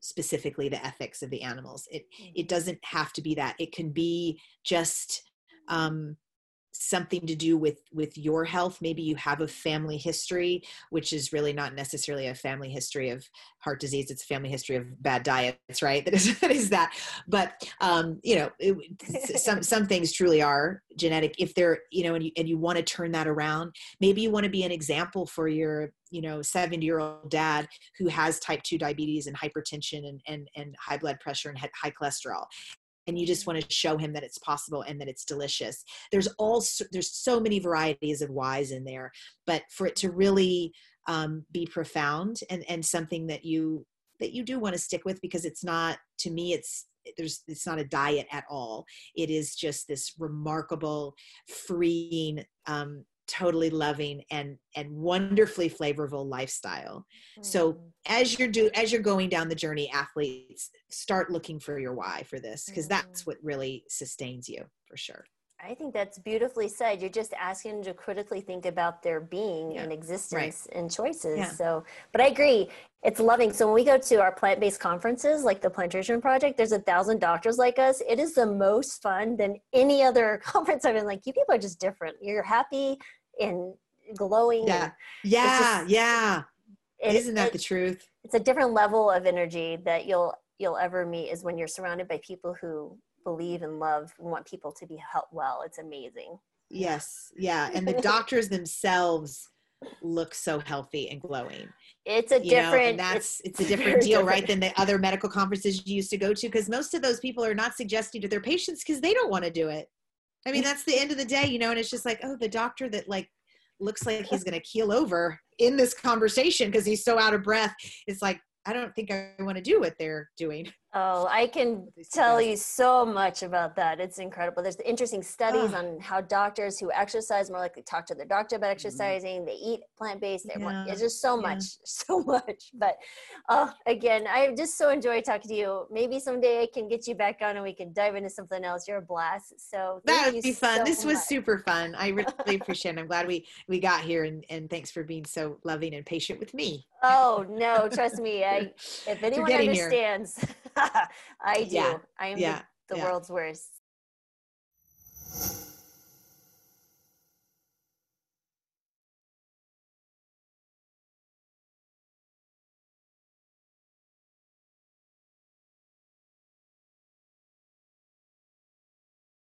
specifically the ethics of the animals. It mm-hmm. it doesn't have to be that. It can be just um, something to do with with your health. Maybe you have a family history which is really not necessarily a family history of heart disease. It's a family history of bad diets right? That is that is that. But um you know it, some some things truly are genetic. If they're you know and you, and you want to turn that around maybe you want to be an example for your you know 70 year old dad who has type 2 diabetes and hypertension and and, and high blood pressure and high cholesterol and you just want to show him that it's possible and that it's delicious. There's all there's so many varieties of whys in there but for it to really um, be profound and and something that you that you do want to stick with because it's not to me it's there's it's not a diet at all. It is just this remarkable freeing um, totally loving and and wonderfully flavorful lifestyle mm. so as you're do as you're going down the journey athletes start looking for your why for this because mm. that's what really sustains you for sure I think that's beautifully said. You're just asking them to critically think about their being yeah. and existence right. and choices. Yeah. So, but I agree. It's loving. So when we go to our plant-based conferences, like the Plantrician Project, there's a thousand doctors like us. It is the most fun than any other conference I've been like, you people are just different. You're happy and glowing. Yeah. Yeah. Just, yeah. It, Isn't that it, the truth? It's a different level of energy that you'll you'll ever meet is when you're surrounded by people who believe and love and want people to be helped well. It's amazing. Yes. Yeah. And the doctors themselves look so healthy and glowing. It's a different know, that's it's, it's, a different deal, different. right, than the other medical conferences you used to go to because most of those people are not suggesting to their patients because they don't want to do it. I mean, that's the end of the day, you know, and it's just like, oh, the doctor that like looks like he's going to keel over in this conversation because he's so out of breath. It's like, I don't think I want to do what they're doing. Oh, I can tell you so much about that. It's incredible. There's interesting studies oh. on how doctors who exercise more likely talk to their doctor about mm-hmm. exercising. Mm-hmm. They eat plant based. Yeah. It's just so yeah. much, so much. But oh, again, I just so enjoy talking to you. Maybe someday I can get you back on and we can dive into something else. You're a blast. So that would be fun. So this was much. super fun. I really appreciate it. I'm glad we we got here and and thanks for being so loving and patient with me. Oh no, trust me. I if anyone understands. I do. Yeah. I am yeah. the, the yeah. world's worst.